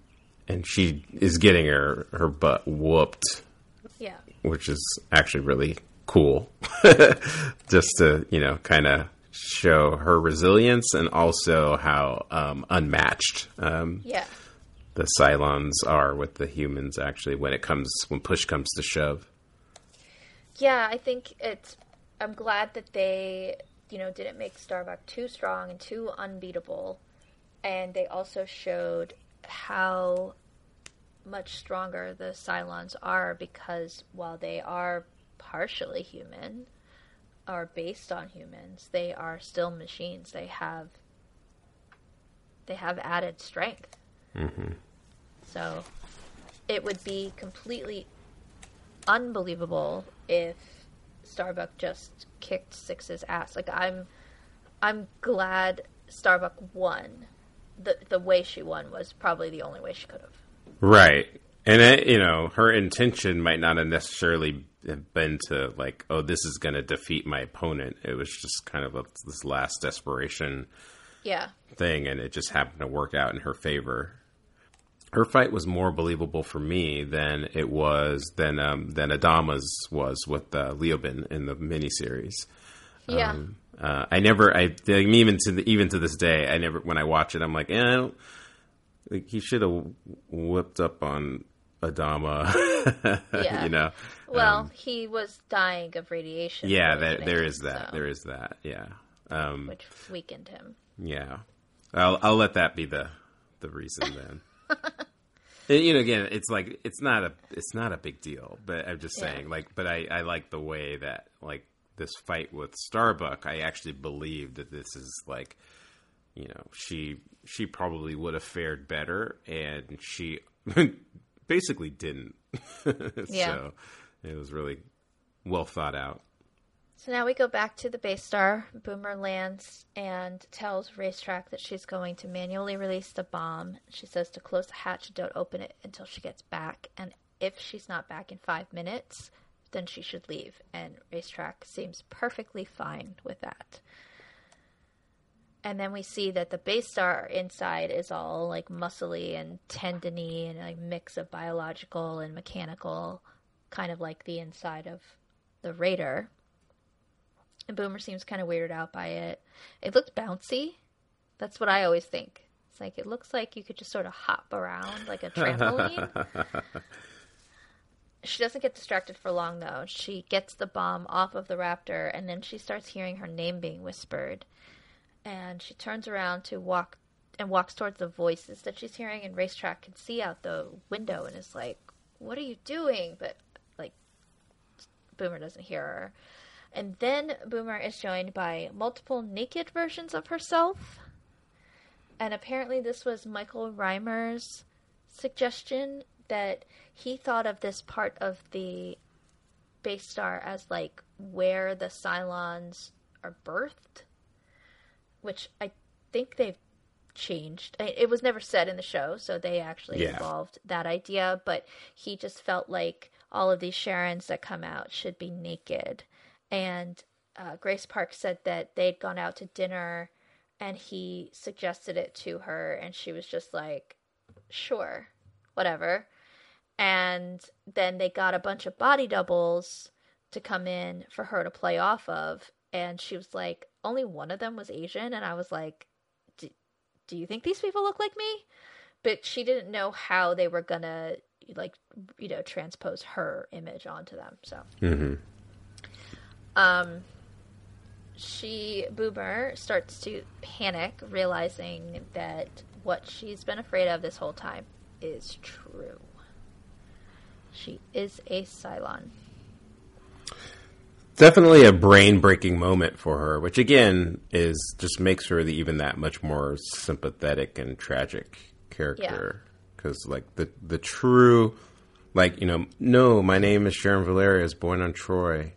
[SPEAKER 2] and she is getting her her butt whooped,
[SPEAKER 1] Yeah.
[SPEAKER 2] which is actually really cool. Just to you know, kind of show her resilience and also how um, unmatched um,
[SPEAKER 1] Yeah.
[SPEAKER 2] the Cylons are with the humans. Actually, when it comes when push comes to shove.
[SPEAKER 1] Yeah, I think it's. I'm glad that they, you know, didn't make Starbuck too strong and too unbeatable, and they also showed how much stronger the Cylons are because while they are partially human, are based on humans, they are still machines. They have. They have added strength.
[SPEAKER 2] Mm-hmm.
[SPEAKER 1] So, it would be completely unbelievable if Starbuck just kicked Six's ass. Like I'm I'm glad Starbuck won. The the way she won was probably the only way she could have.
[SPEAKER 2] Right. And it, you know, her intention might not have necessarily have been to like, oh, this is going to defeat my opponent. It was just kind of a, this last desperation
[SPEAKER 1] Yeah.
[SPEAKER 2] thing, and it just happened to work out in her favor. Her fight was more believable for me than it was than um, than Adama's was with uh, Leoben in the miniseries.
[SPEAKER 1] Yeah.
[SPEAKER 2] Um, uh, I never, I even to the, even to this day, I never when I watch it, I'm like, eh, I don't, like he should have whipped up on Adama,
[SPEAKER 1] Yeah.
[SPEAKER 2] you know.
[SPEAKER 1] well, he was dying of radiation.
[SPEAKER 2] Um, Yeah, there,
[SPEAKER 1] poisoning,
[SPEAKER 2] there is that.
[SPEAKER 1] so-
[SPEAKER 2] There is that. Yeah. Um,
[SPEAKER 1] which weakened him.
[SPEAKER 2] Yeah, I'll I'll let that be the the reason then. And, you know, again, it's like it's not a it's not a big deal, but I'm just
[SPEAKER 1] Yeah.
[SPEAKER 2] saying, like, but I I like the way that like this fight with Starbuck. I actually believe that this is like, you know, she she probably would have fared better, and she basically didn't.
[SPEAKER 1] Yeah.
[SPEAKER 2] So it was really well thought out.
[SPEAKER 1] So now we go back to the base star. Boomer lands and tells Racetrack that she's going to manually release the bomb. She says to close the hatch and don't open it until she gets back. And if she's not back in five minutes, then she should leave. And Racetrack seems perfectly fine with that. And then we see that the base star inside is all like muscly and tendony and like mix of biological and mechanical, kind of like the inside of the Raider. And Boomer seems kind of weirded out by it. It looked bouncy. That's what I always think. It's like it looks like you could just sort of hop around like a trampoline. She doesn't get distracted for long though. She gets the bomb off of the raptor and then she starts hearing her name being whispered. And she turns around to walk and walks towards the voices that she's hearing and Racetrack can see out the window and is like, "What are you doing?" But like Boomer doesn't hear her. And then Boomer is joined by multiple naked versions of herself. and apparently this was Michael Rymer's suggestion that he thought of this part of the base star as like where the Cylons are birthed, which I think they've changed. I- It was never said in the show, so they actually
[SPEAKER 2] Yeah.
[SPEAKER 1] evolved that idea. But he just felt like all of these Sharons that come out should be naked. And uh, Grace Park said that they'd gone out to dinner, and he suggested it to her, and she was just like, "Sure, whatever." And then they got a bunch of body doubles to come in for her to play off of, and she was like, "Only one of them was Asian," and I was like, "Do, do you think these people look like me?" But she didn't know how they were gonna like you know transpose her image onto them. So
[SPEAKER 2] hmm
[SPEAKER 1] um, she Boomer starts to panic, realizing that what she's been afraid of this whole time is true. She is a Cylon.
[SPEAKER 2] Definitely a brain breaking moment for her, which again is just makes her the, even that much more sympathetic and tragic character. Because like the the true, like you know, no, my name is Sharon Valerii, I was born on Troy.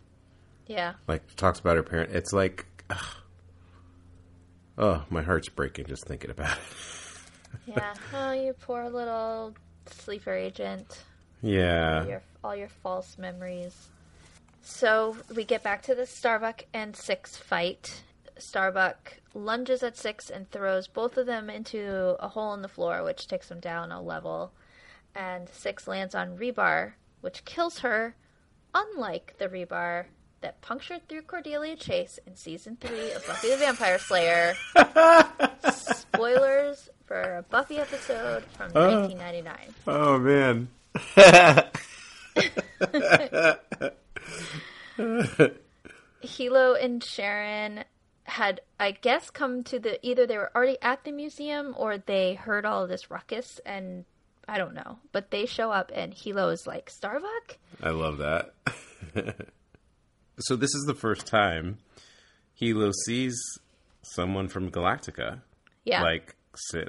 [SPEAKER 1] Yeah,
[SPEAKER 2] Like talks about her parent. It's like, ugh. oh, my heart's breaking just thinking about it.
[SPEAKER 1] yeah. oh, you poor little sleeper agent.
[SPEAKER 2] Yeah,
[SPEAKER 1] your all your false memories. So we get back to the Starbuck and Six fight. Starbuck lunges at Six and throws both of them into a hole in the floor, which takes them down a level. And Six lands on Rebar, which kills her, unlike the Rebar that punctured through Cordelia Chase in season three of Buffy the Vampire Slayer. Spoilers for a Buffy episode from 1999.
[SPEAKER 2] Oh man.
[SPEAKER 1] Helo and Sharon had, I guess, come to the either they were already at the museum or they heard all this ruckus and I don't know. But they show up and Helo is like, Starbuck?
[SPEAKER 2] I love that. so this is the first time Helo sees someone from Galactica.
[SPEAKER 1] Yeah.
[SPEAKER 2] Like,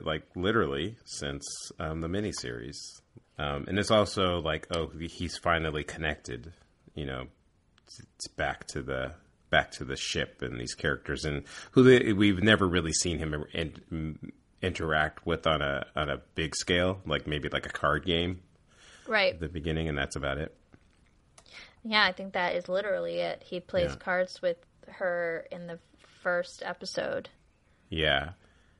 [SPEAKER 2] like literally since um, the miniseries, um, and it's also like, oh, he's finally connected. You know, it's back to the back to the ship and these characters and who they, we've never really seen him in, interact with on a on a big scale, like maybe like a card game
[SPEAKER 1] Right.
[SPEAKER 2] at the beginning, and that's about it.
[SPEAKER 1] Yeah, I think that is literally it. He plays
[SPEAKER 2] Yeah.
[SPEAKER 1] cards with her in the first episode.
[SPEAKER 2] Yeah.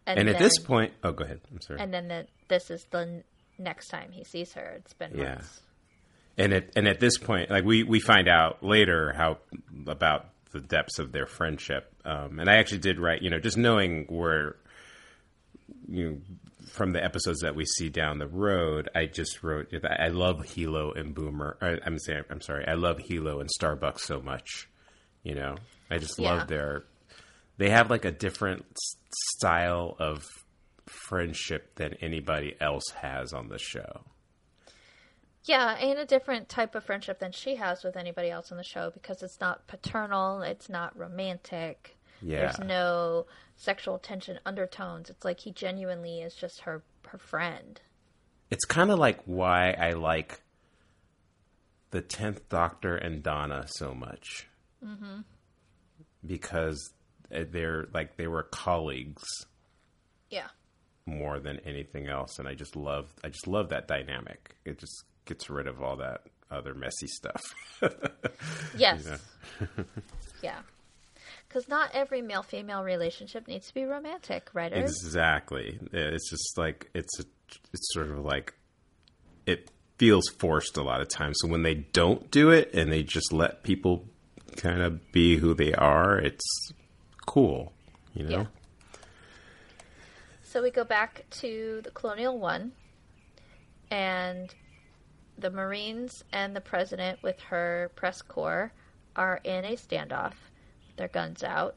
[SPEAKER 1] And,
[SPEAKER 2] And, at this point, oh, go ahead. I'm sorry.
[SPEAKER 1] and then the, this is the next time he sees her. It's been
[SPEAKER 2] Yeah.
[SPEAKER 1] months.
[SPEAKER 2] and at and at this point, like we we find out later how about the depths of their friendship. Um, and I actually did write, you know, just knowing where you know, from the episodes that we see down the road, I just wrote I love Helo and Boomer. I, I'm saying, I'm sorry, I love Helo and Starbucks so much. You know, I just
[SPEAKER 1] Yeah.
[SPEAKER 2] love their. They have like a different style of friendship than anybody else has on the show.
[SPEAKER 1] Yeah, and a different type of friendship than she has with anybody else on the show because it's not paternal, it's not romantic.
[SPEAKER 2] Yeah.
[SPEAKER 1] There's no sexual tension undertones. It's like he genuinely is just her her friend.
[SPEAKER 2] it's kind of like why I like the Tenth Doctor and Donna so much, mm-hmm. because uh, they're like they were colleagues
[SPEAKER 1] Yeah.
[SPEAKER 2] More than anything else, and I just love I just love that dynamic. It just gets rid of all that other messy stuff.
[SPEAKER 1] Yes. yeah. Because not every male female relationship needs to be romantic, writers.
[SPEAKER 2] exactly, it's just like it's a, it's sort of like it feels forced a lot of times. So when they don't do it and they just let people kind of be who they are, it's cool, you know.
[SPEAKER 1] Yeah. So we go back to the Colonial One, and the Marines and the President, with her press corps, are in a standoff. Their guns out.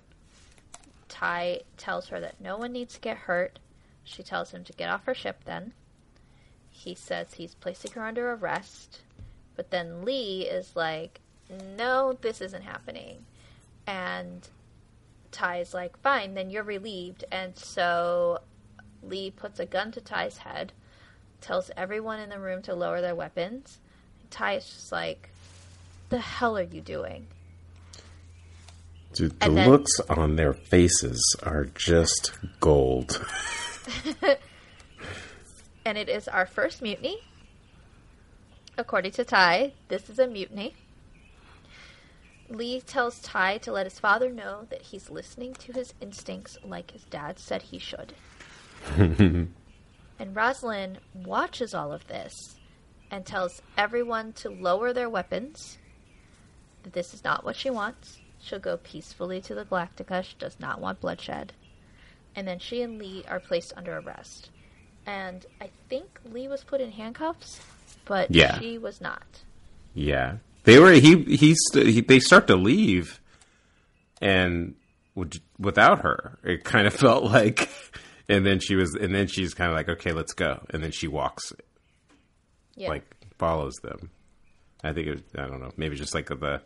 [SPEAKER 1] Tigh tells her that no one needs to get hurt. She tells him to get off her ship then. He says he's placing her under arrest. But then Lee is like, no, this isn't happening. And Tigh's like, fine, then you're relieved. And so Lee puts a gun to Tigh's head, tells everyone in the room to lower their weapons. Tigh is just like, "The hell are you doing?"
[SPEAKER 2] Dude, the
[SPEAKER 1] then-
[SPEAKER 2] looks on their faces are just gold.
[SPEAKER 1] And it is our first mutiny. According to Tigh, this is a mutiny. Lee tells Tigh to let his father know that he's listening to his instincts like his dad said he should. and Roslin watches all of this and tells everyone to lower their weapons. That this is not what she wants. She'll go peacefully to the Galactica. She does not want bloodshed. And then she and Lee are placed under arrest. And I think Lee was put in handcuffs, but
[SPEAKER 2] Yeah.
[SPEAKER 1] she was not.
[SPEAKER 2] Yeah, they were. He he, st- he they start to leave, and with- without her, it kind of felt like. And then she was, and then she's kind of like, okay, let's go. And then she walks,
[SPEAKER 1] Yeah.
[SPEAKER 2] like follows them. I think it was, I don't know, maybe just like the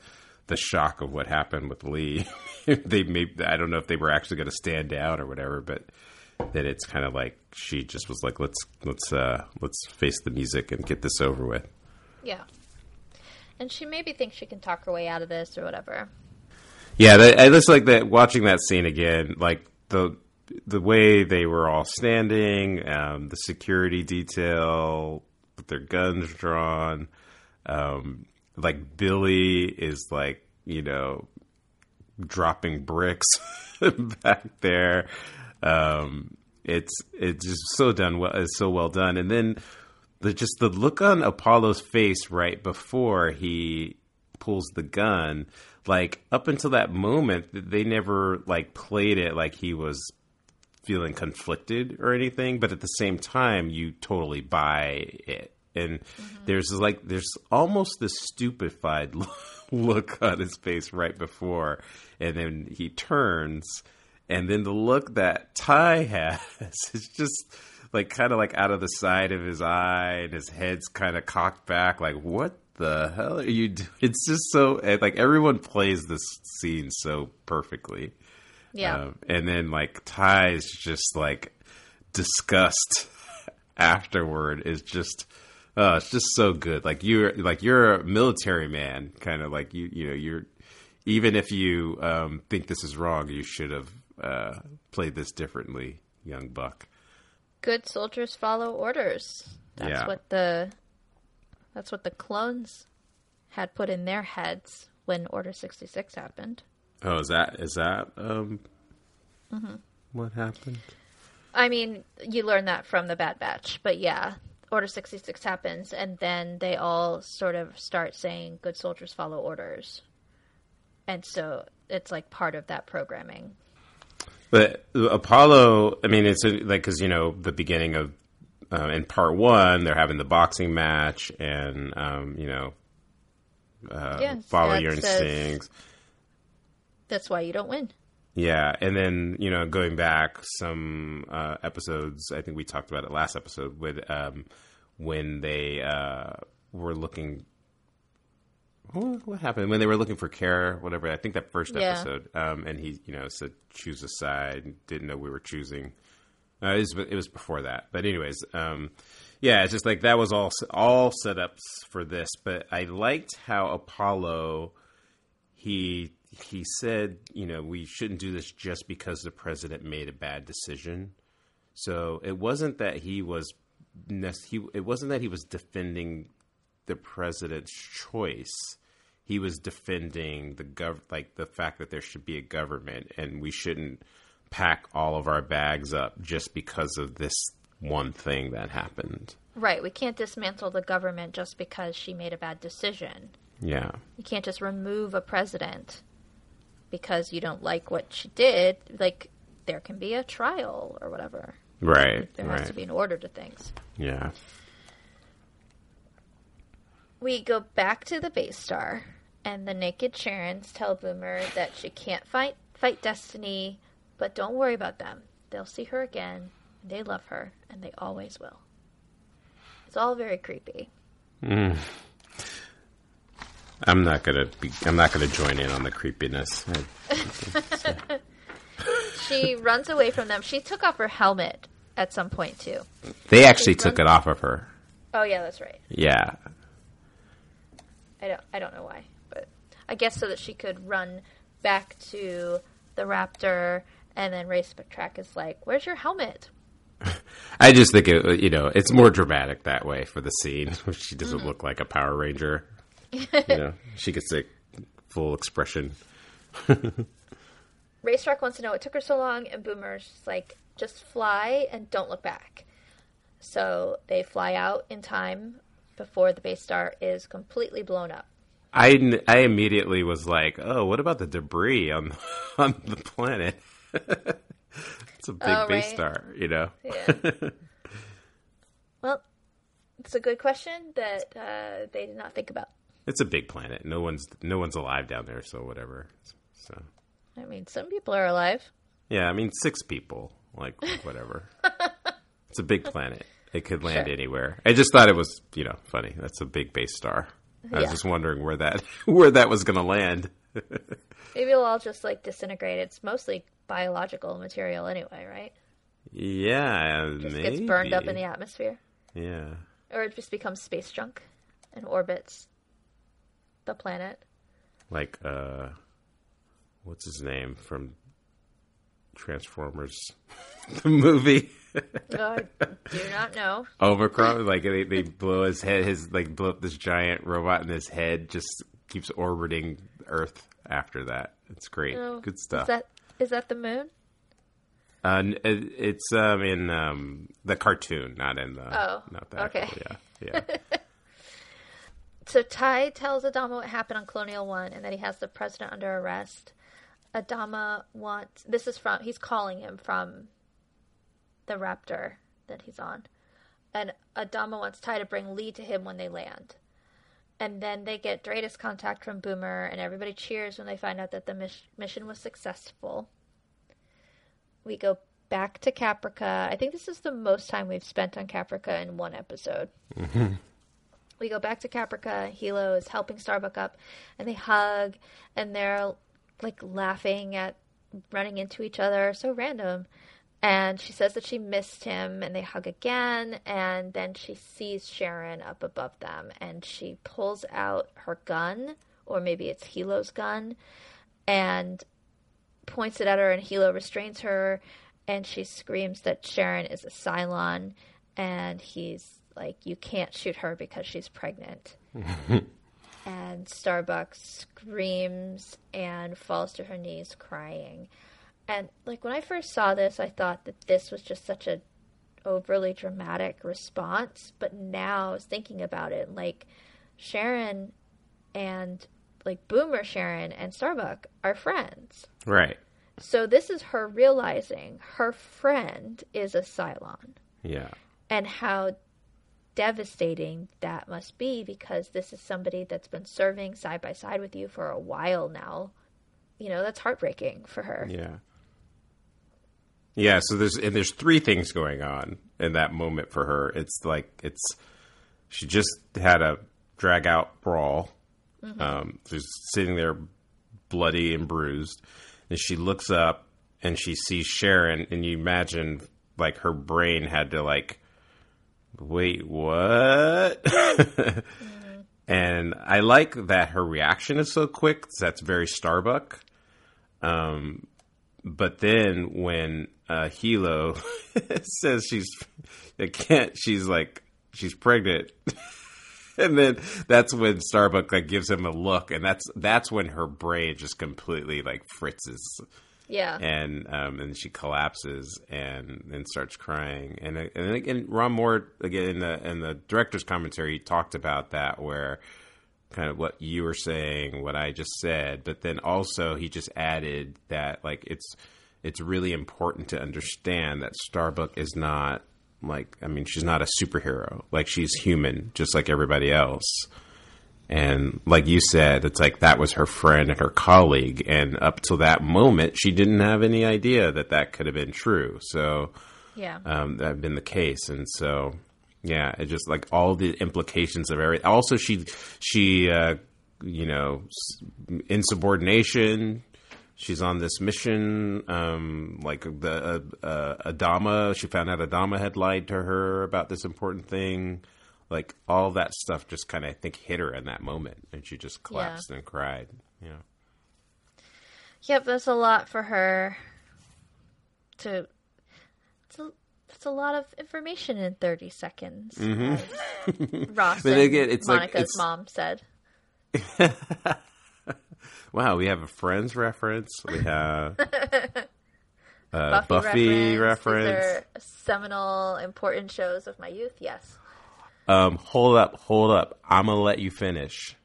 [SPEAKER 2] the shock of what happened with Lee. they may I don't know if they were actually going to stand out or whatever, but that it's kind of like she just was like, let's let's uh let's face the music and get this over with.
[SPEAKER 1] Yeah. And she maybe thinks she can talk her way out of this or whatever.
[SPEAKER 2] Yeah, that, I just like that watching that scene again, like the the way they were all standing, um, the security detail with their guns drawn, um, like Billy is like you know dropping bricks back there. Um, it's it's just so done well. It's so well done, and then the just the look on Apollo's face right before he pulls the gun, like up until that moment, they never like played it like he was feeling conflicted or anything, but at the same time, you totally buy it. And mm-hmm. there's like there's almost this stupefied look on his face right before, and then he turns, and then the look that Tigh has is just like kind of like out of the side of his eye, and his head's kind of cocked back, like what the hell are you doing? It's just so like everyone plays this scene so perfectly.
[SPEAKER 1] Yeah.
[SPEAKER 2] Um, and then like Tigh's just like disgust afterward is just uh it's just so good. Like you're like you're a military man, kind of like you you know, you're even if you um think this is wrong, you should have uh played this differently, young buck.
[SPEAKER 1] Good soldiers follow orders. That's
[SPEAKER 2] Yeah.
[SPEAKER 1] what the that's what the clones had put in their heads when Order 66 happened.
[SPEAKER 2] Oh, is that is that um what happened?
[SPEAKER 1] I mean, you learn that from the Bad Batch, but yeah, Order 66 happens, and then they all sort of start saying, Good soldiers follow orders. And so it's like part of that programming.
[SPEAKER 2] But Apollo, I mean, it's a, like because you know the beginning of uh, in part one, they're having the boxing match, and um, you know, uh,
[SPEAKER 1] Yes,
[SPEAKER 2] follow your
[SPEAKER 1] says-
[SPEAKER 2] instincts.
[SPEAKER 1] That's why you don't win.
[SPEAKER 2] Yeah, and then you know, going back some uh, episodes, I think we talked about it last episode with um, when they uh, were looking. What, what happened when they were looking for care? Whatever. I think that first
[SPEAKER 1] Yeah.
[SPEAKER 2] episode, um, and he, you know, said choose a side. Didn't know we were choosing. Uh, it, was, it was before that, but anyways, um, yeah, it's just like that was all all setups for this. But I liked how Apollo he he said, you know, we shouldn't do this just because the president made a bad decision. So it wasn't that he was he it wasn't that he was defending the president's choice. He was defending the gov like the fact that there should be a government and we shouldn't pack all of our bags up just because of this one thing that happened.
[SPEAKER 1] Right, we can't dismantle the government just because she made a bad decision.
[SPEAKER 2] Yeah.
[SPEAKER 1] You can't just remove a president because you don't like what she did. Like, there can be a trial or whatever.
[SPEAKER 2] Right.
[SPEAKER 1] There has
[SPEAKER 2] right.
[SPEAKER 1] to be an order to things.
[SPEAKER 2] Yeah.
[SPEAKER 1] We go back to the base star, and the naked Sharons tell Boomer that she can't fight fight Destiny, but don't worry about them. They'll see her again, and they love her, and they always will. It's all very creepy. Mm.
[SPEAKER 2] I'm not gonna be. I'm not gonna join in on the creepiness.
[SPEAKER 1] She runs away from them. She took off her helmet at some point too.
[SPEAKER 2] They actually took it off of her.
[SPEAKER 1] Oh yeah, that's right.
[SPEAKER 2] Yeah.
[SPEAKER 1] I don't I don't know why, but I guess so that she could run back to the Raptor, and then Racetrack is like, "Where's your helmet?"
[SPEAKER 2] I just think it, you know, it's more dramatic that way for the scene. She doesn't mm-hmm. look like a Power Ranger. You know, she gets a full expression.
[SPEAKER 1] Racetrack wants to know what took her so long, and Boomer's like, "Just fly and don't look back." So they fly out in time before the base star is completely blown up.
[SPEAKER 2] I, I immediately was like, oh, what about the debris on on the planet? it's a big
[SPEAKER 1] Oh,
[SPEAKER 2] base
[SPEAKER 1] right.
[SPEAKER 2] star, you know.
[SPEAKER 1] Yeah. well, it's a good question that uh, they did not think about.
[SPEAKER 2] It's a big planet. No one's no one's alive down there, so whatever. So
[SPEAKER 1] I mean, some people are alive.
[SPEAKER 2] yeah, I mean six people, like whatever. it's a big planet. It could land
[SPEAKER 1] Sure.
[SPEAKER 2] anywhere. I just thought it was, you know, funny. That's a big base star. I was just wondering where that where that was going to land.
[SPEAKER 1] Maybe it'll all just like disintegrate. It's mostly biological material anyway, right?
[SPEAKER 2] Yeah,
[SPEAKER 1] Just
[SPEAKER 2] maybe.
[SPEAKER 1] gets burned up in the atmosphere,
[SPEAKER 2] Yeah.
[SPEAKER 1] or it just becomes space junk and orbits the planet.
[SPEAKER 2] like uh what's his name from Transformers the movie
[SPEAKER 1] I do not know.
[SPEAKER 2] Unicron like they, they blow his head his like blow up this giant robot and his head just keeps orbiting Earth after that. It's great.
[SPEAKER 1] Oh,
[SPEAKER 2] Good stuff.
[SPEAKER 1] Is that is that the moon?
[SPEAKER 2] uh, it- it's um in um the cartoon, not in the
[SPEAKER 1] Oh,
[SPEAKER 2] not that.
[SPEAKER 1] okay.
[SPEAKER 2] actual, yeah. Yeah.
[SPEAKER 1] So Tigh tells Adama what happened on Colonial One and that he has the president under arrest. Adama wants this is from he's calling him from the Raptor that he's on. And Adama wants Tigh to bring Lee to him when they land. And then they get DRADIS contact from Boomer, and everybody cheers when they find out that the mis- mission was successful. We go back to Caprica. I think this is the most time we've spent on Caprica in one episode. we go back to Caprica. Helo is helping Starbuck up, and they hug, and they're like laughing at running into each other. So random. And she says that she missed him, and they hug again. And then she sees Sharon up above them, and she pulls out her gun, or maybe it's Helo's gun, and points it at her, and Helo restrains her, and she screams that Sharon is a Cylon, and he's like, "You can't shoot her because she's pregnant." and Starbuck screams and falls to her knees crying. And like when I first saw this, I thought that this was just such a overly dramatic response, but now I was thinking about it, like Sharon and like Boomer Sharon and Starbuck are friends.
[SPEAKER 2] Right.
[SPEAKER 1] So this is her realizing her friend is a Cylon
[SPEAKER 2] Yeah.
[SPEAKER 1] and how devastating that must be because this is somebody that's been serving side by side with you for a while now. You know, that's heartbreaking for her.
[SPEAKER 2] Yeah. Yeah, so there's and there's three things going on in that moment for her. It's like it's she just had a drag out brawl. Um, she's sitting there bloody and bruised, and she looks up and she sees Sharon, and you imagine like her brain had to like, wait, what? And I like that her reaction is so quick. That's very Starbuck. Um, but then when uh, Helo says she's, I can't. She's like she's pregnant, and then that's when Starbuck like gives him a look, and that's that's when her brain just completely like fritzes
[SPEAKER 1] Yeah.
[SPEAKER 2] and um, and she collapses and and starts crying. And and again, Ron Moore again in the in the director's commentary talked about that where kind of what you were saying, what I just said, but then also he just added that like it's it's really important to understand that Starbuck is not like I mean she's not a superhero like she's human just like everybody else. And like you said, it's like that was her friend and her colleague. And up till that moment, she didn't have any idea that that could have been true. So
[SPEAKER 1] Yeah.
[SPEAKER 2] um, that had been the case. And so, yeah, it just like all the implications of everything. Also, she, she, uh, you know, insubordination, she's on this mission. Um, like the uh, uh, Adama, she found out Adama had lied to her about this important thing. Like all that stuff just kind of I think hit her in that moment, and she just collapsed and cried. You Yeah.
[SPEAKER 1] Yep, that's a lot for her to. It's a, that's a lot of information in 30 seconds. as Ross
[SPEAKER 2] But again, it's like-
[SPEAKER 1] Monica's
[SPEAKER 2] it's-
[SPEAKER 1] mom said.
[SPEAKER 2] Wow, we have a Friends reference. We have uh,
[SPEAKER 1] Buffy,
[SPEAKER 2] Buffy,
[SPEAKER 1] reference.
[SPEAKER 2] reference.
[SPEAKER 1] These are seminal, important shows of my youth. Yes.
[SPEAKER 2] Um, hold up, hold up. I'm gonna let you finish.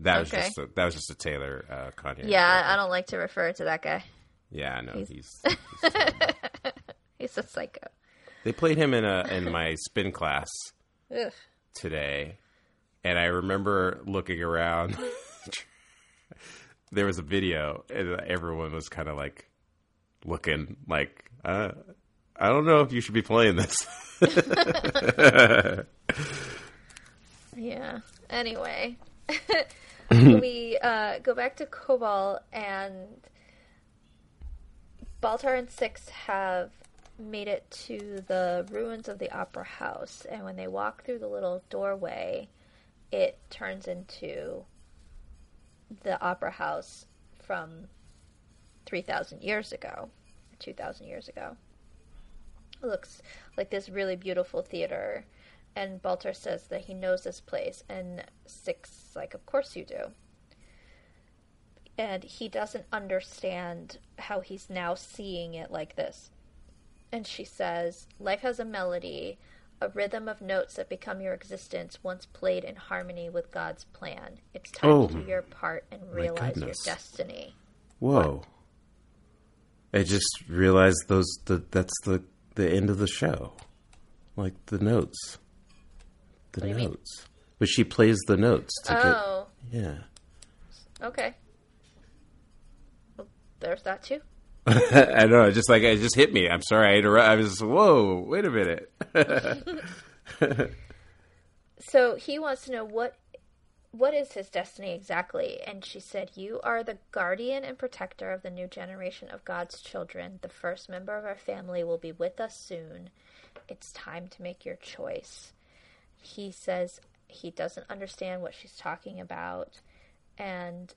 [SPEAKER 2] That was
[SPEAKER 1] Okay.
[SPEAKER 2] just a, that was just a Taylor uh, Kanye.
[SPEAKER 1] Yeah,
[SPEAKER 2] reference.
[SPEAKER 1] I don't like to refer to that guy.
[SPEAKER 2] yeah, I know.
[SPEAKER 1] He's-
[SPEAKER 2] He's, he's
[SPEAKER 1] He's a psycho.
[SPEAKER 2] they played him in a in my spin class today, and I remember looking around. there was a video, and everyone was kind of like looking like, uh, I don't know if you should be playing this.
[SPEAKER 1] Yeah. Anyway, we uh, go back to Kobol, and Baltar and Six have made it to the ruins of the Opera House, and when they walk through the little doorway, it turns into the Opera House from 3,000 years ago, 2,000 years ago. Looks like this really beautiful theater and Baltar says that he knows this place, and Six like, "Of course you do." And he doesn't understand how he's now seeing it like this. And she says, "Life has a melody, a rhythm of notes that become your existence once played in harmony with God's plan. It's time
[SPEAKER 2] Oh,
[SPEAKER 1] to do your part and realize your destiny."
[SPEAKER 2] Whoa! I just realized those the that's the the end of the show, like the notes, the
[SPEAKER 1] What do you mean?
[SPEAKER 2] notes. But she plays the notes to
[SPEAKER 1] Oh,
[SPEAKER 2] get yeah.
[SPEAKER 1] okay. Well, there's that too.
[SPEAKER 2] I know, just like it just hit me. I'm sorry, I interrupt. I was whoa, wait a minute.
[SPEAKER 1] So he wants to know what what is his destiny exactly? And she said, "You are the guardian and protector of the new generation of God's children. The first member of our family will be with us soon. It's time to make your choice." He says he doesn't understand what she's talking about, and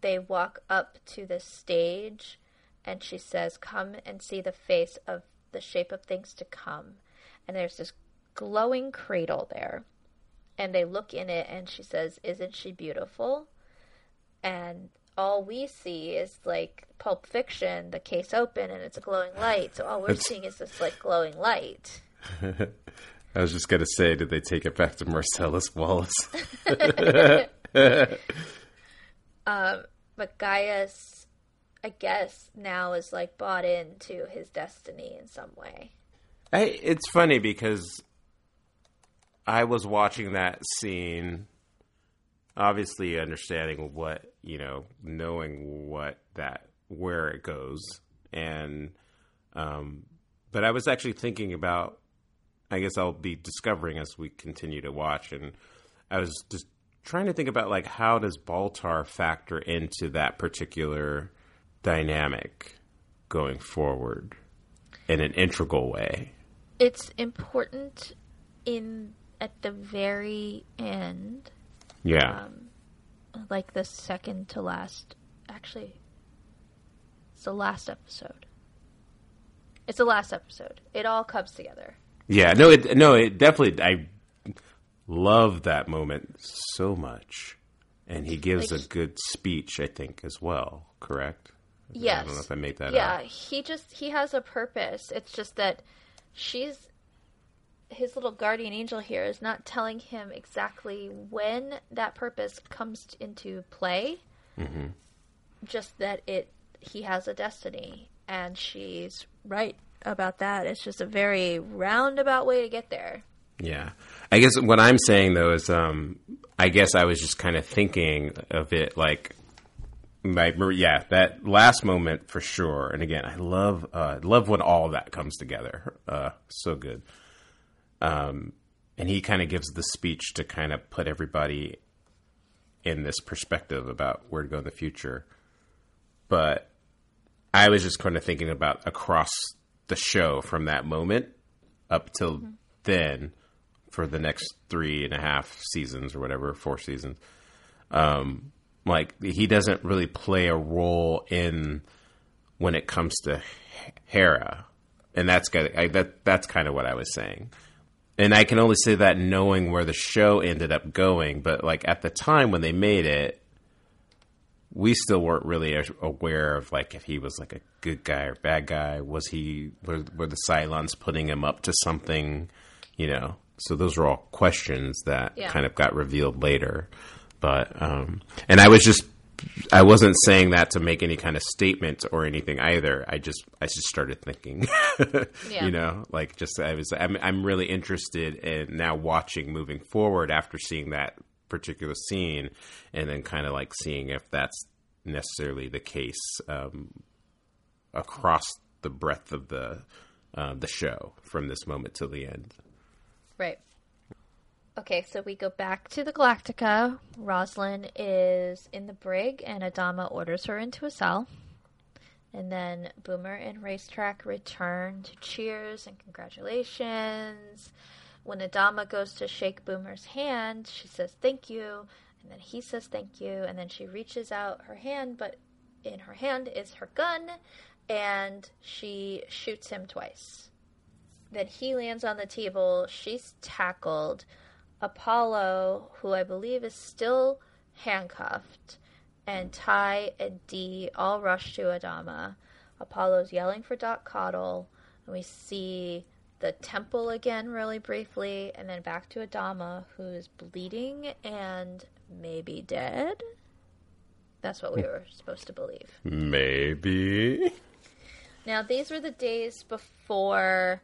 [SPEAKER 1] they walk up to the stage, and she says, "Come and see the face of the shape of things to come." And there's this glowing cradle there and they look in it and she says isn't she beautiful? And all we see is like pulp fiction the case open and it's a glowing light. So all we're
[SPEAKER 2] It's-
[SPEAKER 1] seeing is this like glowing light.
[SPEAKER 2] I was just gonna say, did they take it back to Marcellus Wallace?
[SPEAKER 1] Um, but gaius i guess now is like bought into his destiny in some way.
[SPEAKER 2] I, it's funny because I was watching that scene, obviously understanding what you know, knowing what that where it goes, and um, but I was actually thinking about. I guess I'll be discovering as we continue to watch, and I was just trying to think about like how does Baltar factor into that particular dynamic going forward in an integral way.
[SPEAKER 1] it's important in at the very end
[SPEAKER 2] Yeah.
[SPEAKER 1] Um, like the second to last actually it's the last episode it's the last episode it all comes together
[SPEAKER 2] Yeah, no, it no, it definitely. I love that moment so much, and he gives
[SPEAKER 1] Like-
[SPEAKER 2] a good speech. I think as well. Correct.
[SPEAKER 1] yes
[SPEAKER 2] I don't know if I made that up.
[SPEAKER 1] yeah
[SPEAKER 2] up.
[SPEAKER 1] he just he has a purpose it's just that she's his little guardian angel here is not telling him exactly when that purpose comes into play
[SPEAKER 2] Mm-hmm.
[SPEAKER 1] just that it he has a destiny and she's right about that it's just a very roundabout way to get there
[SPEAKER 2] Yeah, I guess what I'm saying though is, um, I guess I was just kind of thinking of it like, my yeah, that last moment for sure. And again, I love, uh, love when all that comes together. Uh, so good. Um, and he kind of gives the speech to kind of put everybody in this perspective about where to go in the future. But I was just kind of thinking about across the show from that moment up till then for the next three and a half seasons or whatever, four seasons. Um, like he doesn't really play a role in when it comes to Hera, and that's that that's kind of what I was saying. And I can only say that knowing where the show ended up going, but like at the time when they made it, we still weren't really aware of like if he was like a good guy or bad guy. Was he were, were the Cylons putting him up to something? You know, so those are all questions that
[SPEAKER 1] Yeah.
[SPEAKER 2] kind of got revealed later. But um, and I was just I wasn't saying that to make any kind of statement or anything either. I just I just started thinking,
[SPEAKER 1] Yeah.
[SPEAKER 2] you know, like just I was I'm I'm really interested in now watching moving forward after seeing that particular scene, and then kind of like seeing if that's necessarily the case um, across the breadth of the uh, the show from this moment till the end.
[SPEAKER 1] Right. Okay, so we go back to the Galactica. Roslin is in the brig, and Adama orders her into a cell. And then Boomer and Racetrack return to cheers and congratulations. When Adama goes to shake Boomer's hand, she says thank you, and then he says thank you, and then she reaches out her hand, but in her hand is her gun, and she shoots him twice. Then he lands on the table. She's tackled. Apollo, who I believe is still handcuffed, and Tigh and Dee all rush to Adama. Apollo's yelling for Doc Cottle, and we see the temple again really briefly, and then back to Adama, who's bleeding and maybe dead. That's what we hmm. were supposed to believe.
[SPEAKER 2] Maybe.
[SPEAKER 1] Now, these were the days before,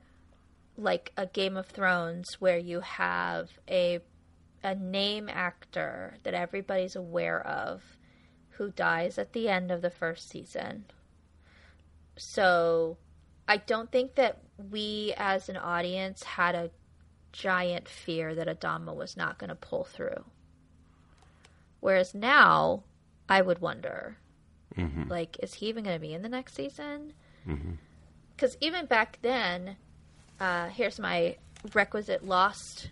[SPEAKER 1] like a Game of Thrones, where you have a a name actor that everybody's aware of, who dies at the end of the first season. So, I don't think that we, as an audience, had a giant fear that Adama was not going to pull through. Whereas now, I would wonder, mm-hmm. like, is he even going to be in the next season? Mm-hmm. because even back then, uh, here's my requisite Lost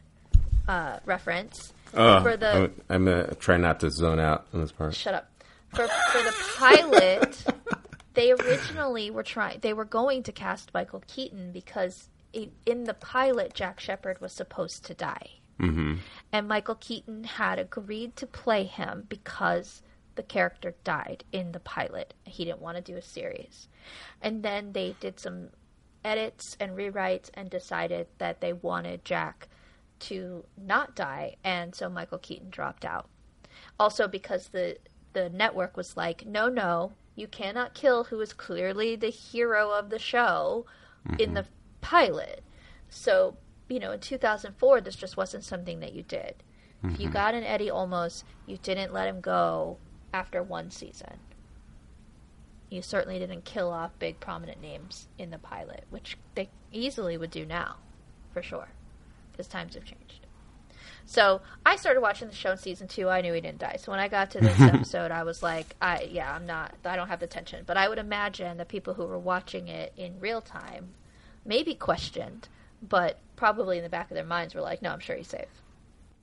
[SPEAKER 1] uh, reference
[SPEAKER 2] Oh,
[SPEAKER 1] for the
[SPEAKER 2] I'm, I'm gonna try not to zone out on this part.
[SPEAKER 1] shut up for for the pilot. they originally were trying. They were going to cast Michael Keaton because i in the pilot, Jack Shepard was supposed to die, mm-hmm. and Michael Keaton had agreed to play him because the character died in the pilot. He didn't want to do a series, and then they did some edits and rewrites and decided that they wanted Jack to not die, and so Michael Keaton dropped out. Also, because the the network was like, no, no, you cannot kill who is clearly the hero of the show in mm-hmm. the pilot. So, you know, in 2004, this just wasn't something that you did. If you mm-hmm. got an Eddie Olmos, you didn't let him go after one season. You certainly didn't kill off big prominent names in the pilot, which they easily would do now, for sure, because times have changed. So I started watching the show in season two. I knew he didn't die. So when I got to this episode, I was like, I yeah, I'm not. I don't have the tension. But I would imagine the people who were watching it in real time maybe questioned, but probably in the back of their minds were like, no, I'm sure he's safe.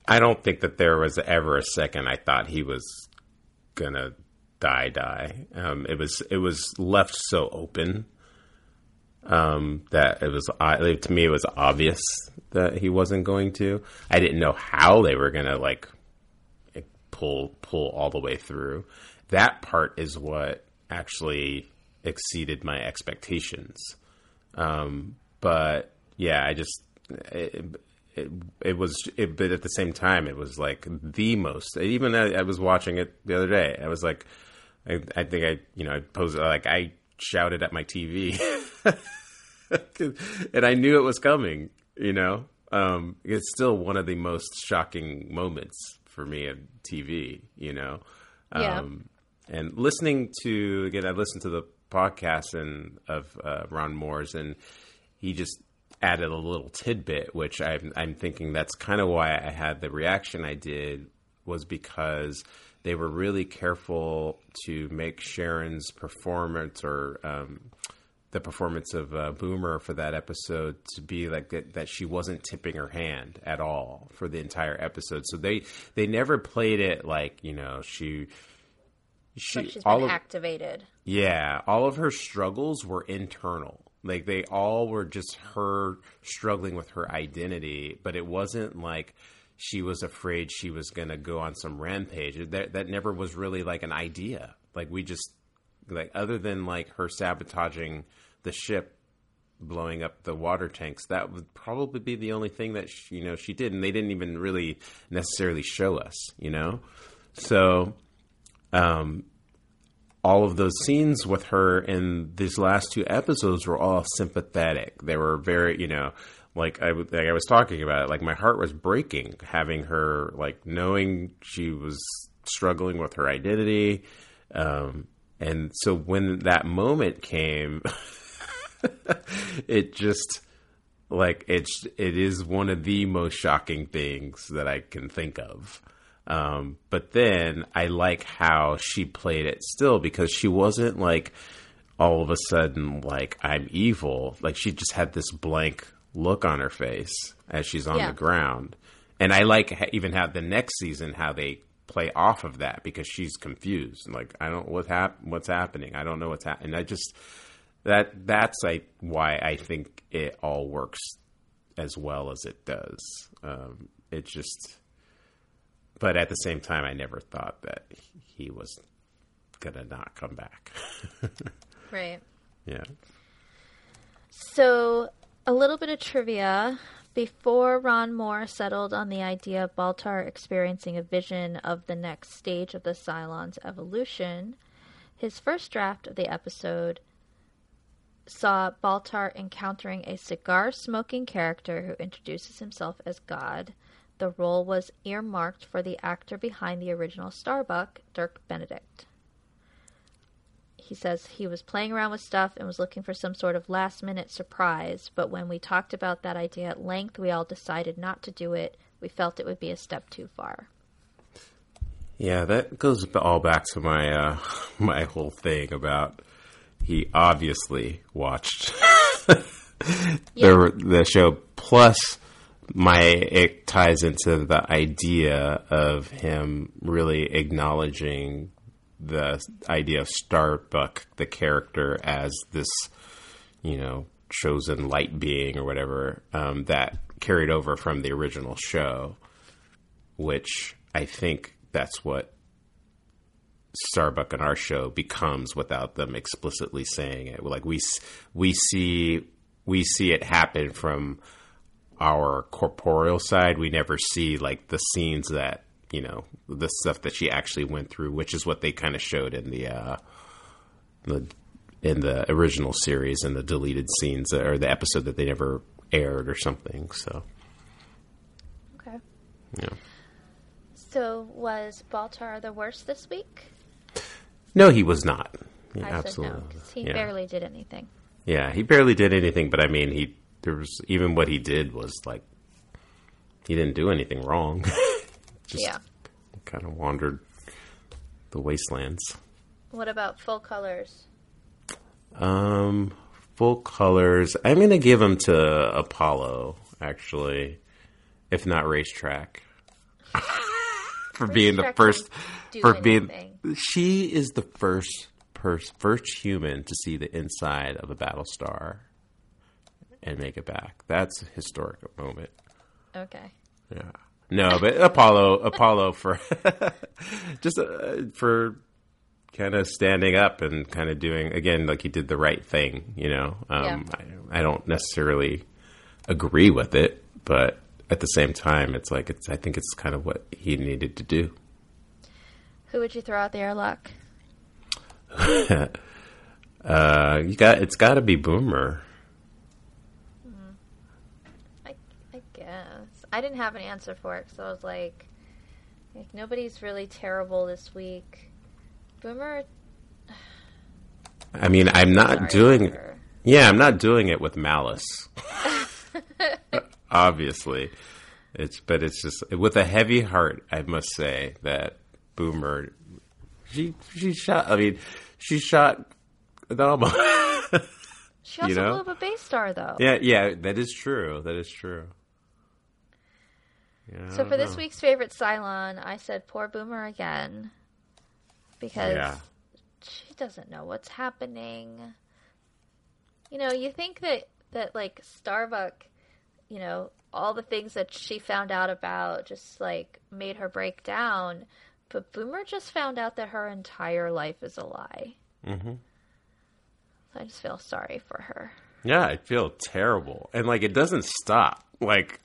[SPEAKER 2] I don't think that there was ever a second I thought he was gonna die. Die. Um, it was it was left so open um, that it was uh, to me it was obvious that he wasn't going to. I didn't know how they were gonna like pull pull all the way through. That part is what actually exceeded my expectations. Um, but yeah, I just it, it, it was it, but at the same time it was like the most even I, I was watching it the other day i was like i, I think i you know i posed like i shouted at my tv and i knew it was coming you know? Um it's still one of the most shocking moments for me on tv you know?
[SPEAKER 1] Yeah.
[SPEAKER 2] um and listening to again i listened to the podcast and of uh, ron moore's and he just added a little tidbit, which I'm, I'm thinking that's kind of why I had the reaction I did was because they were really careful to make Sharon's performance or um, the performance of uh, Boomer for that episode to be like that, that she wasn't tipping her hand at all for the entire episode. So they they never played it like you know she she
[SPEAKER 1] Like she's
[SPEAKER 2] all
[SPEAKER 1] been
[SPEAKER 2] of,
[SPEAKER 1] activated.
[SPEAKER 2] yeah, all of her struggles were internal. Like they all were just her struggling with her identity, but it wasn't like she was afraid she was going to go on some rampage. That that never was really like an idea. Like we just like other than like her sabotaging the ship blowing up the water tanks that would probably be the only thing that she, you know she did and they didn't even really necessarily show us you know so um all of those scenes with her in these last two episodes were all sympathetic. They were very, you know, like I like I was talking about it. Like my heart was breaking having her, like knowing she was struggling with her identity, um, and so when that moment came, it just like it's it is one of the most shocking things that I can think of. Um, but then I like how she played it still because she wasn't like all of a sudden like I'm evil. Like she just had this blank look on her face as she's on
[SPEAKER 1] Yeah.
[SPEAKER 2] the ground. And I like even have the next season how they play off of that because she's confused. Like I don't what hap- what's happening. I don't know what's happening. I just that that's like why I think it all works as well as it does. Um, it just, but at the same time, I never thought that he was gonna not come back.
[SPEAKER 1] Right.
[SPEAKER 2] yeah.
[SPEAKER 1] So, a little bit of trivia. Before Ron Moore settled on the idea of Baltar experiencing a vision of the next stage of the Cylon's evolution, his first draft of the episode saw Baltar encountering a cigar smoking character who introduces himself as God. The role was earmarked for the actor behind the original Starbuck, Dirk Benedict he says he was playing around with stuff and was looking for some sort of last minute surprise, but when we talked about that idea at length, we all decided not to do it. We felt it would be a step too far.
[SPEAKER 2] Yeah, that goes all back to my uh, my whole thing about he obviously watched the the show. Plus, my it ties into the idea of him really acknowledging the idea of Starbuck, the character, as this you know chosen light being or whatever um, that carried over from the original show, which I think that's what Starbuck in our show becomes without them explicitly saying it. Like we we see we see it happen from our corporeal side. We never see like the scenes that you know the stuff that she actually went through, which is what they kind of showed in the uh, the in the original series and the deleted scenes or the episode that they never aired or something. So
[SPEAKER 1] Okay.
[SPEAKER 2] yeah.
[SPEAKER 1] So, was Baltar the worst this week?
[SPEAKER 2] No, he was not. Yeah,
[SPEAKER 1] I
[SPEAKER 2] absolutely.
[SPEAKER 1] no, he
[SPEAKER 2] yeah.
[SPEAKER 1] barely did anything.
[SPEAKER 2] Yeah, he barely did anything, but I mean, he there was even what he did was like he didn't do anything wrong. Just
[SPEAKER 1] Yeah.
[SPEAKER 2] kind of wandered the wastelands.
[SPEAKER 1] What about full colors?
[SPEAKER 2] Um, full colors. I'm going to give them to Apollo, actually, if not racetrack, for being the first. For being, she is the first pers- first human to see the inside of a battle star and make it back. That's a historic moment.
[SPEAKER 1] Okay.
[SPEAKER 2] Yeah. No, but Apollo, Apollo for just uh, for kind of standing up and kind of doing again like he did the right thing. You know, um, I, I don't necessarily agree with it, but at the same time, it's like it's. I think it's kind of what he needed to do.
[SPEAKER 1] Who would you throw out the airlock?
[SPEAKER 2] Uh, you got it's got to be Boomer.
[SPEAKER 1] I, I guess. I didn't have an answer for it, so I was like, like, nobody's really terrible this week. Boomer.
[SPEAKER 2] I mean, I'm not
[SPEAKER 1] sorry
[SPEAKER 2] doing.
[SPEAKER 1] for-
[SPEAKER 2] Yeah, I'm not doing it with malice. Obviously, It's but it's just with a heavy heart, I must say that Boomer, she she shot. I mean, she shot Adama.
[SPEAKER 1] She also
[SPEAKER 2] You know?
[SPEAKER 1] blew up a base star, though.
[SPEAKER 2] yeah, yeah, that is true. That is true. Yeah,
[SPEAKER 1] So for this week's favorite Cylon, I said poor Boomer again because
[SPEAKER 2] Yeah.
[SPEAKER 1] she doesn't know what's happening. You know, you think that that like Starbuck, you know, all the things that she found out about just like made her break down, but Boomer just found out that her entire life is a lie.
[SPEAKER 2] Mm-hmm.
[SPEAKER 1] So I just feel sorry for her.
[SPEAKER 2] Yeah, I feel terrible, and like it doesn't stop. Like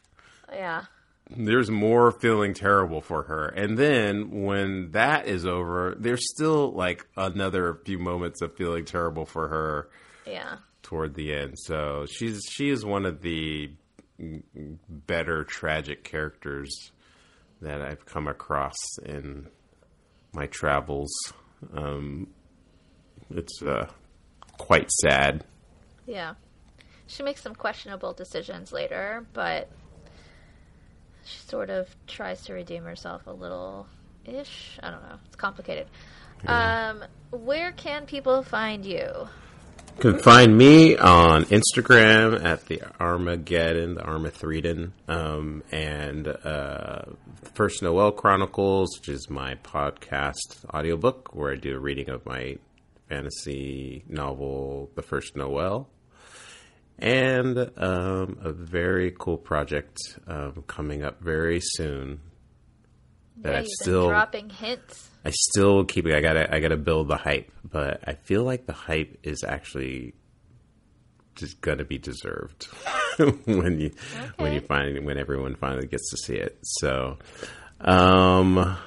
[SPEAKER 1] Yeah.
[SPEAKER 2] There's more feeling terrible for her. And then when that is over, there's still like another few moments of feeling terrible for her
[SPEAKER 1] Yeah.
[SPEAKER 2] toward the end. So she's she is one of the better tragic characters that I've come across in my travels. Um, it's uh, quite sad.
[SPEAKER 1] Yeah. She makes some questionable decisions later, but she sort of tries to redeem herself a little ish. I don't know. It's complicated. Um, where can people find you?
[SPEAKER 2] You can find me on Instagram at the Armageddon, the Armathredon, um, and uh, First Noel Chronicles, which is my podcast audiobook where I do a reading of my fantasy novel, The First Noel, and um, a very cool project um, coming up very soon. That
[SPEAKER 1] Yeah, been
[SPEAKER 2] still
[SPEAKER 1] dropping hints.
[SPEAKER 2] I still keep it. I gotta, I gotta build the hype, but I feel like the hype is actually just gonna be deserved when you, when you
[SPEAKER 1] Okay.
[SPEAKER 2] find, when everyone finally gets to see it. So, um,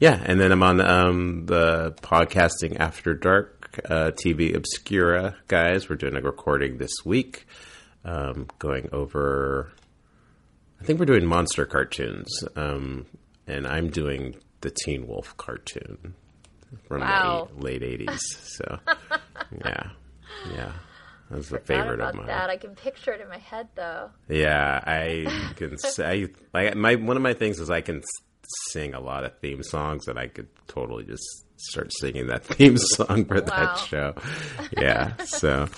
[SPEAKER 2] yeah, and then I'm on um, the podcasting after dark, uh, TV Obscura guys. We're doing a recording this week, um, going over. I think we're doing monster cartoons, um, and I'm doing the Teen Wolf cartoon from
[SPEAKER 1] Wow.
[SPEAKER 2] the late '80s. So, yeah, yeah, that's a favorite of mine.
[SPEAKER 1] that. I can picture it in my head, though.
[SPEAKER 2] Yeah, I can say like my one of my things is I can sing a lot of theme songs, and I could totally just start singing that theme song for
[SPEAKER 1] Wow.
[SPEAKER 2] that show. Yeah, so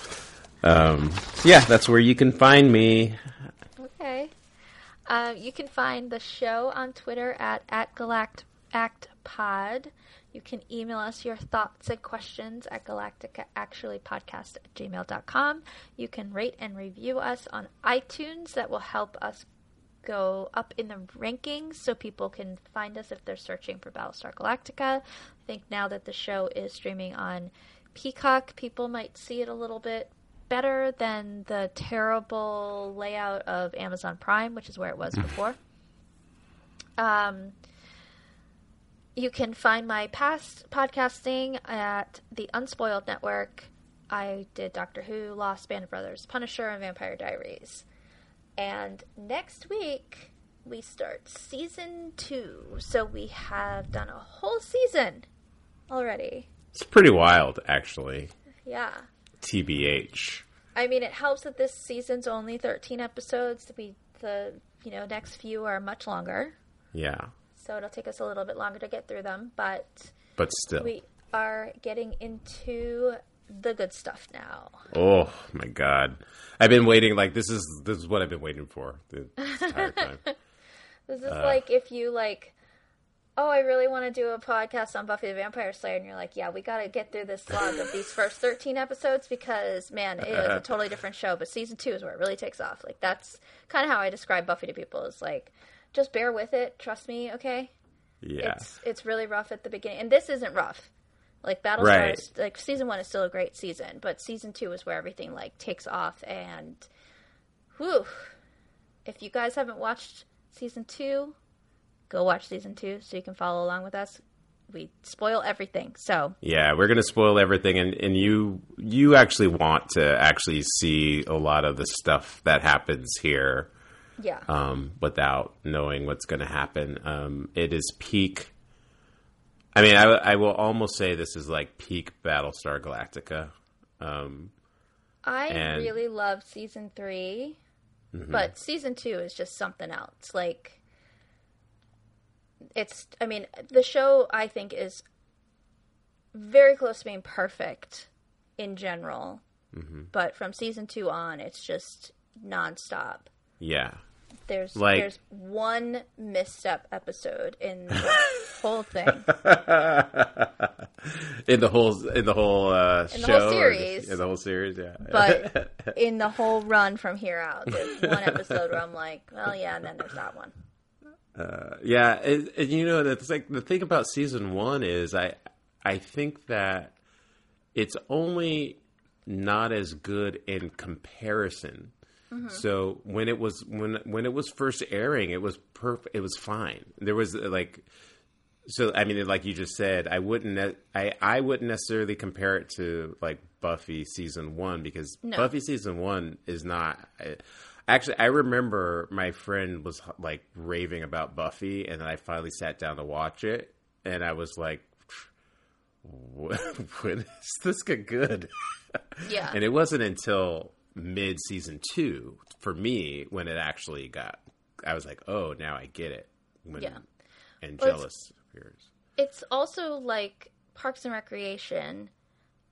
[SPEAKER 2] um, yeah, that's where you can find me.
[SPEAKER 1] Okay. Um, you can find the show on Twitter at, at GalactActPod. You can email us your thoughts and questions at galacticaactuallypodcast at gmail.com. You can rate and review us on iTunes. That will help us go up in the rankings so people can find us if they're searching for Battlestar Galactica. I think now that the show is streaming on Peacock, people might see it a little bit better than the terrible layout of Amazon Prime, which is where it was before. Um, you can find my past podcasting at the Unspoiled Network. I did Doctor Who, Lost, Band of Brothers, Punisher, and Vampire Diaries. And next week, we start season two. So we have done a whole season already.
[SPEAKER 2] It's pretty wild, actually.
[SPEAKER 1] Yeah.
[SPEAKER 2] TBH.
[SPEAKER 1] I mean, it helps that this season's only 13 episodes. We, the, you know, next few are much longer.
[SPEAKER 2] Yeah,
[SPEAKER 1] So it'll take us a little bit longer to get through them. But
[SPEAKER 2] but still.
[SPEAKER 1] we are getting into the good stuff now.
[SPEAKER 2] Oh my god, I've been waiting. Like this is this is what I've been waiting for the entire time.
[SPEAKER 1] This is uh, like if you like, oh, I really want to do a podcast on Buffy the Vampire Slayer, and you're like, yeah, we got to get through this slog of these first 13 episodes because man, it is a totally different show. But season two is where it really takes off. Like that's kind of how I describe Buffy to people. Is like, just bear with it, trust me, okay?
[SPEAKER 2] Yeah,
[SPEAKER 1] It's it's really rough at the beginning, and this isn't rough. Like Battlestar,
[SPEAKER 2] Right.
[SPEAKER 1] is, like season one is still a great season, but season two is where everything like takes off. And whew, if you guys haven't watched season two, go watch season two so you can follow along with us. We spoil everything, so
[SPEAKER 2] yeah. We're gonna spoil everything, and and you you actually want to actually see a lot of the stuff that happens here.
[SPEAKER 1] yeah,
[SPEAKER 2] um, without knowing what's going to happen. Um, it is peak. I mean, I, I will almost say this is like peak Battlestar Galactica. Um,
[SPEAKER 1] I
[SPEAKER 2] and-
[SPEAKER 1] really loved season three. But season two is just something else. Like, it's, I mean, the show I think is very close to being perfect in general. But from season two on, it's just nonstop.
[SPEAKER 2] Yeah.
[SPEAKER 1] There's
[SPEAKER 2] Like-
[SPEAKER 1] there's one misstep episode in the whole thing.
[SPEAKER 2] in the whole in the whole uh,
[SPEAKER 1] In the
[SPEAKER 2] show,
[SPEAKER 1] whole series.
[SPEAKER 2] just- in the whole series, yeah.
[SPEAKER 1] But in the whole run from here out, there's one episode where I'm like, well, yeah, and then there's that one.
[SPEAKER 2] yeah, and, and you know that's like the thing about season one is I I think that it's only not as good in comparison. So when it was when when it was first airing, it was perfect. It was fine. There was uh, like so I mean, like you just said, I wouldn't. ne- I I wouldn't necessarily compare it to like Buffy season one because
[SPEAKER 1] No.
[SPEAKER 2] Buffy season one is not. I, actually, I remember my friend was like raving about Buffy, and then I finally sat down to watch it, and I was like, "When when is this get good?"
[SPEAKER 1] Yeah.
[SPEAKER 2] and it wasn't until mid season two for me when it actually got. I was like, "Oh, now I get it." When
[SPEAKER 1] Yeah.
[SPEAKER 2] and
[SPEAKER 1] Well,
[SPEAKER 2] appears.
[SPEAKER 1] it's also like Parks and Recreation.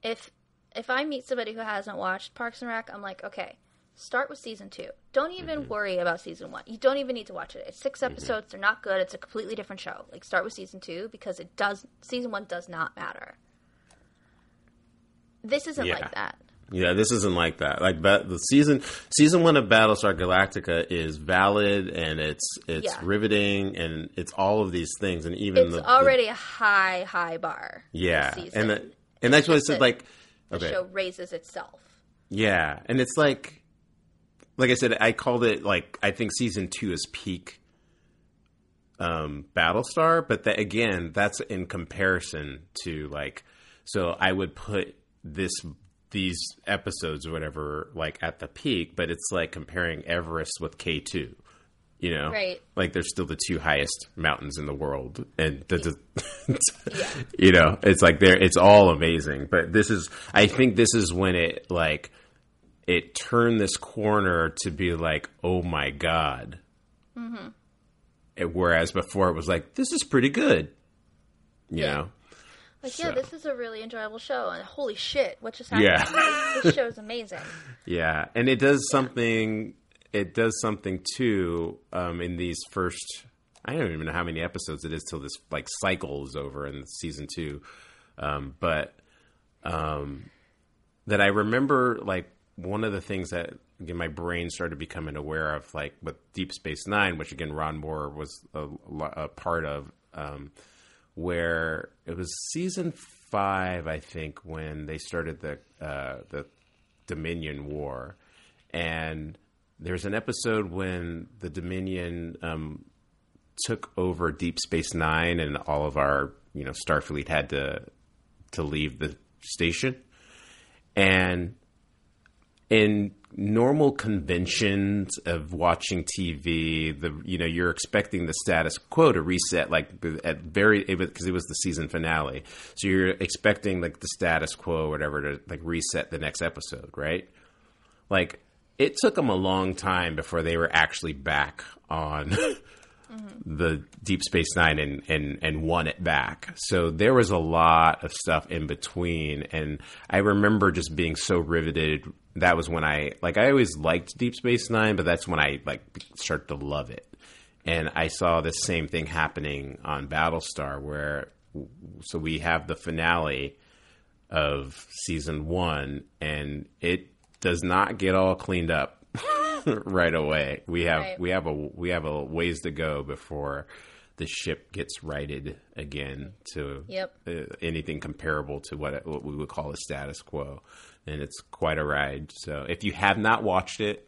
[SPEAKER 1] If if I meet somebody who hasn't watched Parks and Rec, I'm like, okay, start with season two. Don't even
[SPEAKER 2] Mm-hmm.
[SPEAKER 1] worry about season one. You don't even need to watch it. It's 6 episodes. They're not good. It's a completely different show. Like start with season two because it does. Season one does not matter. This isn't
[SPEAKER 2] Yeah.
[SPEAKER 1] like that.
[SPEAKER 2] Yeah, this isn't like that. Like the season season one of Battlestar Galactica is valid and it's it's
[SPEAKER 1] Yeah.
[SPEAKER 2] riveting and it's all of these things and even
[SPEAKER 1] It's
[SPEAKER 2] the, the-
[SPEAKER 1] already a high, high bar.
[SPEAKER 2] yeah and the, and that's what I said. Like
[SPEAKER 1] the
[SPEAKER 2] okay,
[SPEAKER 1] show raises itself.
[SPEAKER 2] yeah, and it's like like I said, I called it like I think season two is peak um Battlestar, but that again, that's in comparison to like so I would put this these episodes or whatever like at the peak, but it's like comparing Everest with K two. You know,
[SPEAKER 1] Right.
[SPEAKER 2] Like they're still the two highest mountains in the world, and the, the- you know, it's like they're it's all amazing. But this is, I think, this is when it like it turned this corner to be like, oh my god.
[SPEAKER 1] Mm-hmm.
[SPEAKER 2] And Whereas before it was like, this is pretty good. You
[SPEAKER 1] Yeah.
[SPEAKER 2] know,
[SPEAKER 1] Like, yeah, this is a really enjoyable show, and holy shit, what just happened?
[SPEAKER 2] Yeah.
[SPEAKER 1] This show is amazing.
[SPEAKER 2] Yeah, and it does something. It does something too um, in these first. I don't even know how many episodes it is till this like cycle is over in season two, um, but um, that I remember like one of the things that again my brain started becoming aware of like with Deep Space Nine, which again Ron Moore was a, a part of, um, where it was season five, I think, when they started the uh, the Dominion War, and there's an episode when the Dominion um, took over Deep Space Nine, and all of our you know Starfleet had to to leave the station, and in normal conventions of watching TV, the you know you're expecting the status quo to reset like at very because it was the season finale, so you're expecting like the status quo or whatever to like reset the next episode, right? Like it took them a long time before they were actually back on the Deep Space Nine and, and, and won it back. So there was a lot of stuff in between. And I remember just being so riveted. That was when I, like, I always liked Deep Space Nine, but that's when I, like, started to love it. And I saw the same thing happening on Battlestar, where, so we have the finale of season one, and it does not get all cleaned up right away. We have
[SPEAKER 1] Right.
[SPEAKER 2] we have a we have a ways to go before the ship gets righted again to
[SPEAKER 1] Yep.
[SPEAKER 2] uh, anything comparable to what, what we would call a status quo, and it's quite a ride. So if you have not watched it,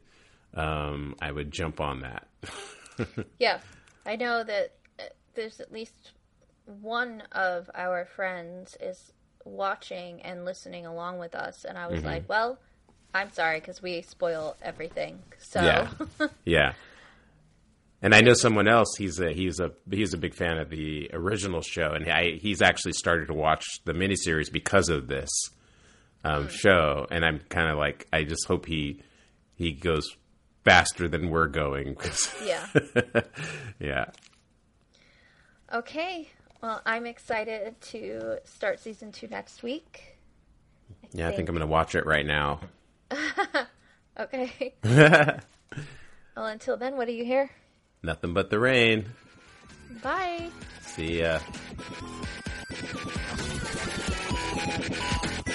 [SPEAKER 2] um, I would jump on that.
[SPEAKER 1] Yeah, I know that uh, there's at least one of our friends is watching and listening along with us, and I was
[SPEAKER 2] Mm-hmm.
[SPEAKER 1] like, well, I'm sorry because we spoil everything. So
[SPEAKER 2] Yeah. Yeah. And I know someone else. He's a he's a he's a big fan of the original show, and I, he's actually started to watch the miniseries because of this um, show. And I'm kind of like, I just hope he he goes faster than we're going. 'cause-
[SPEAKER 1] Yeah.
[SPEAKER 2] yeah.
[SPEAKER 1] Okay. Well, I'm excited to start season two next week.
[SPEAKER 2] Yeah, I think I'm going to watch it right now.
[SPEAKER 1] Okay. well, until then, what do you hear?
[SPEAKER 2] Nothing but the rain.
[SPEAKER 1] Bye.
[SPEAKER 2] See ya.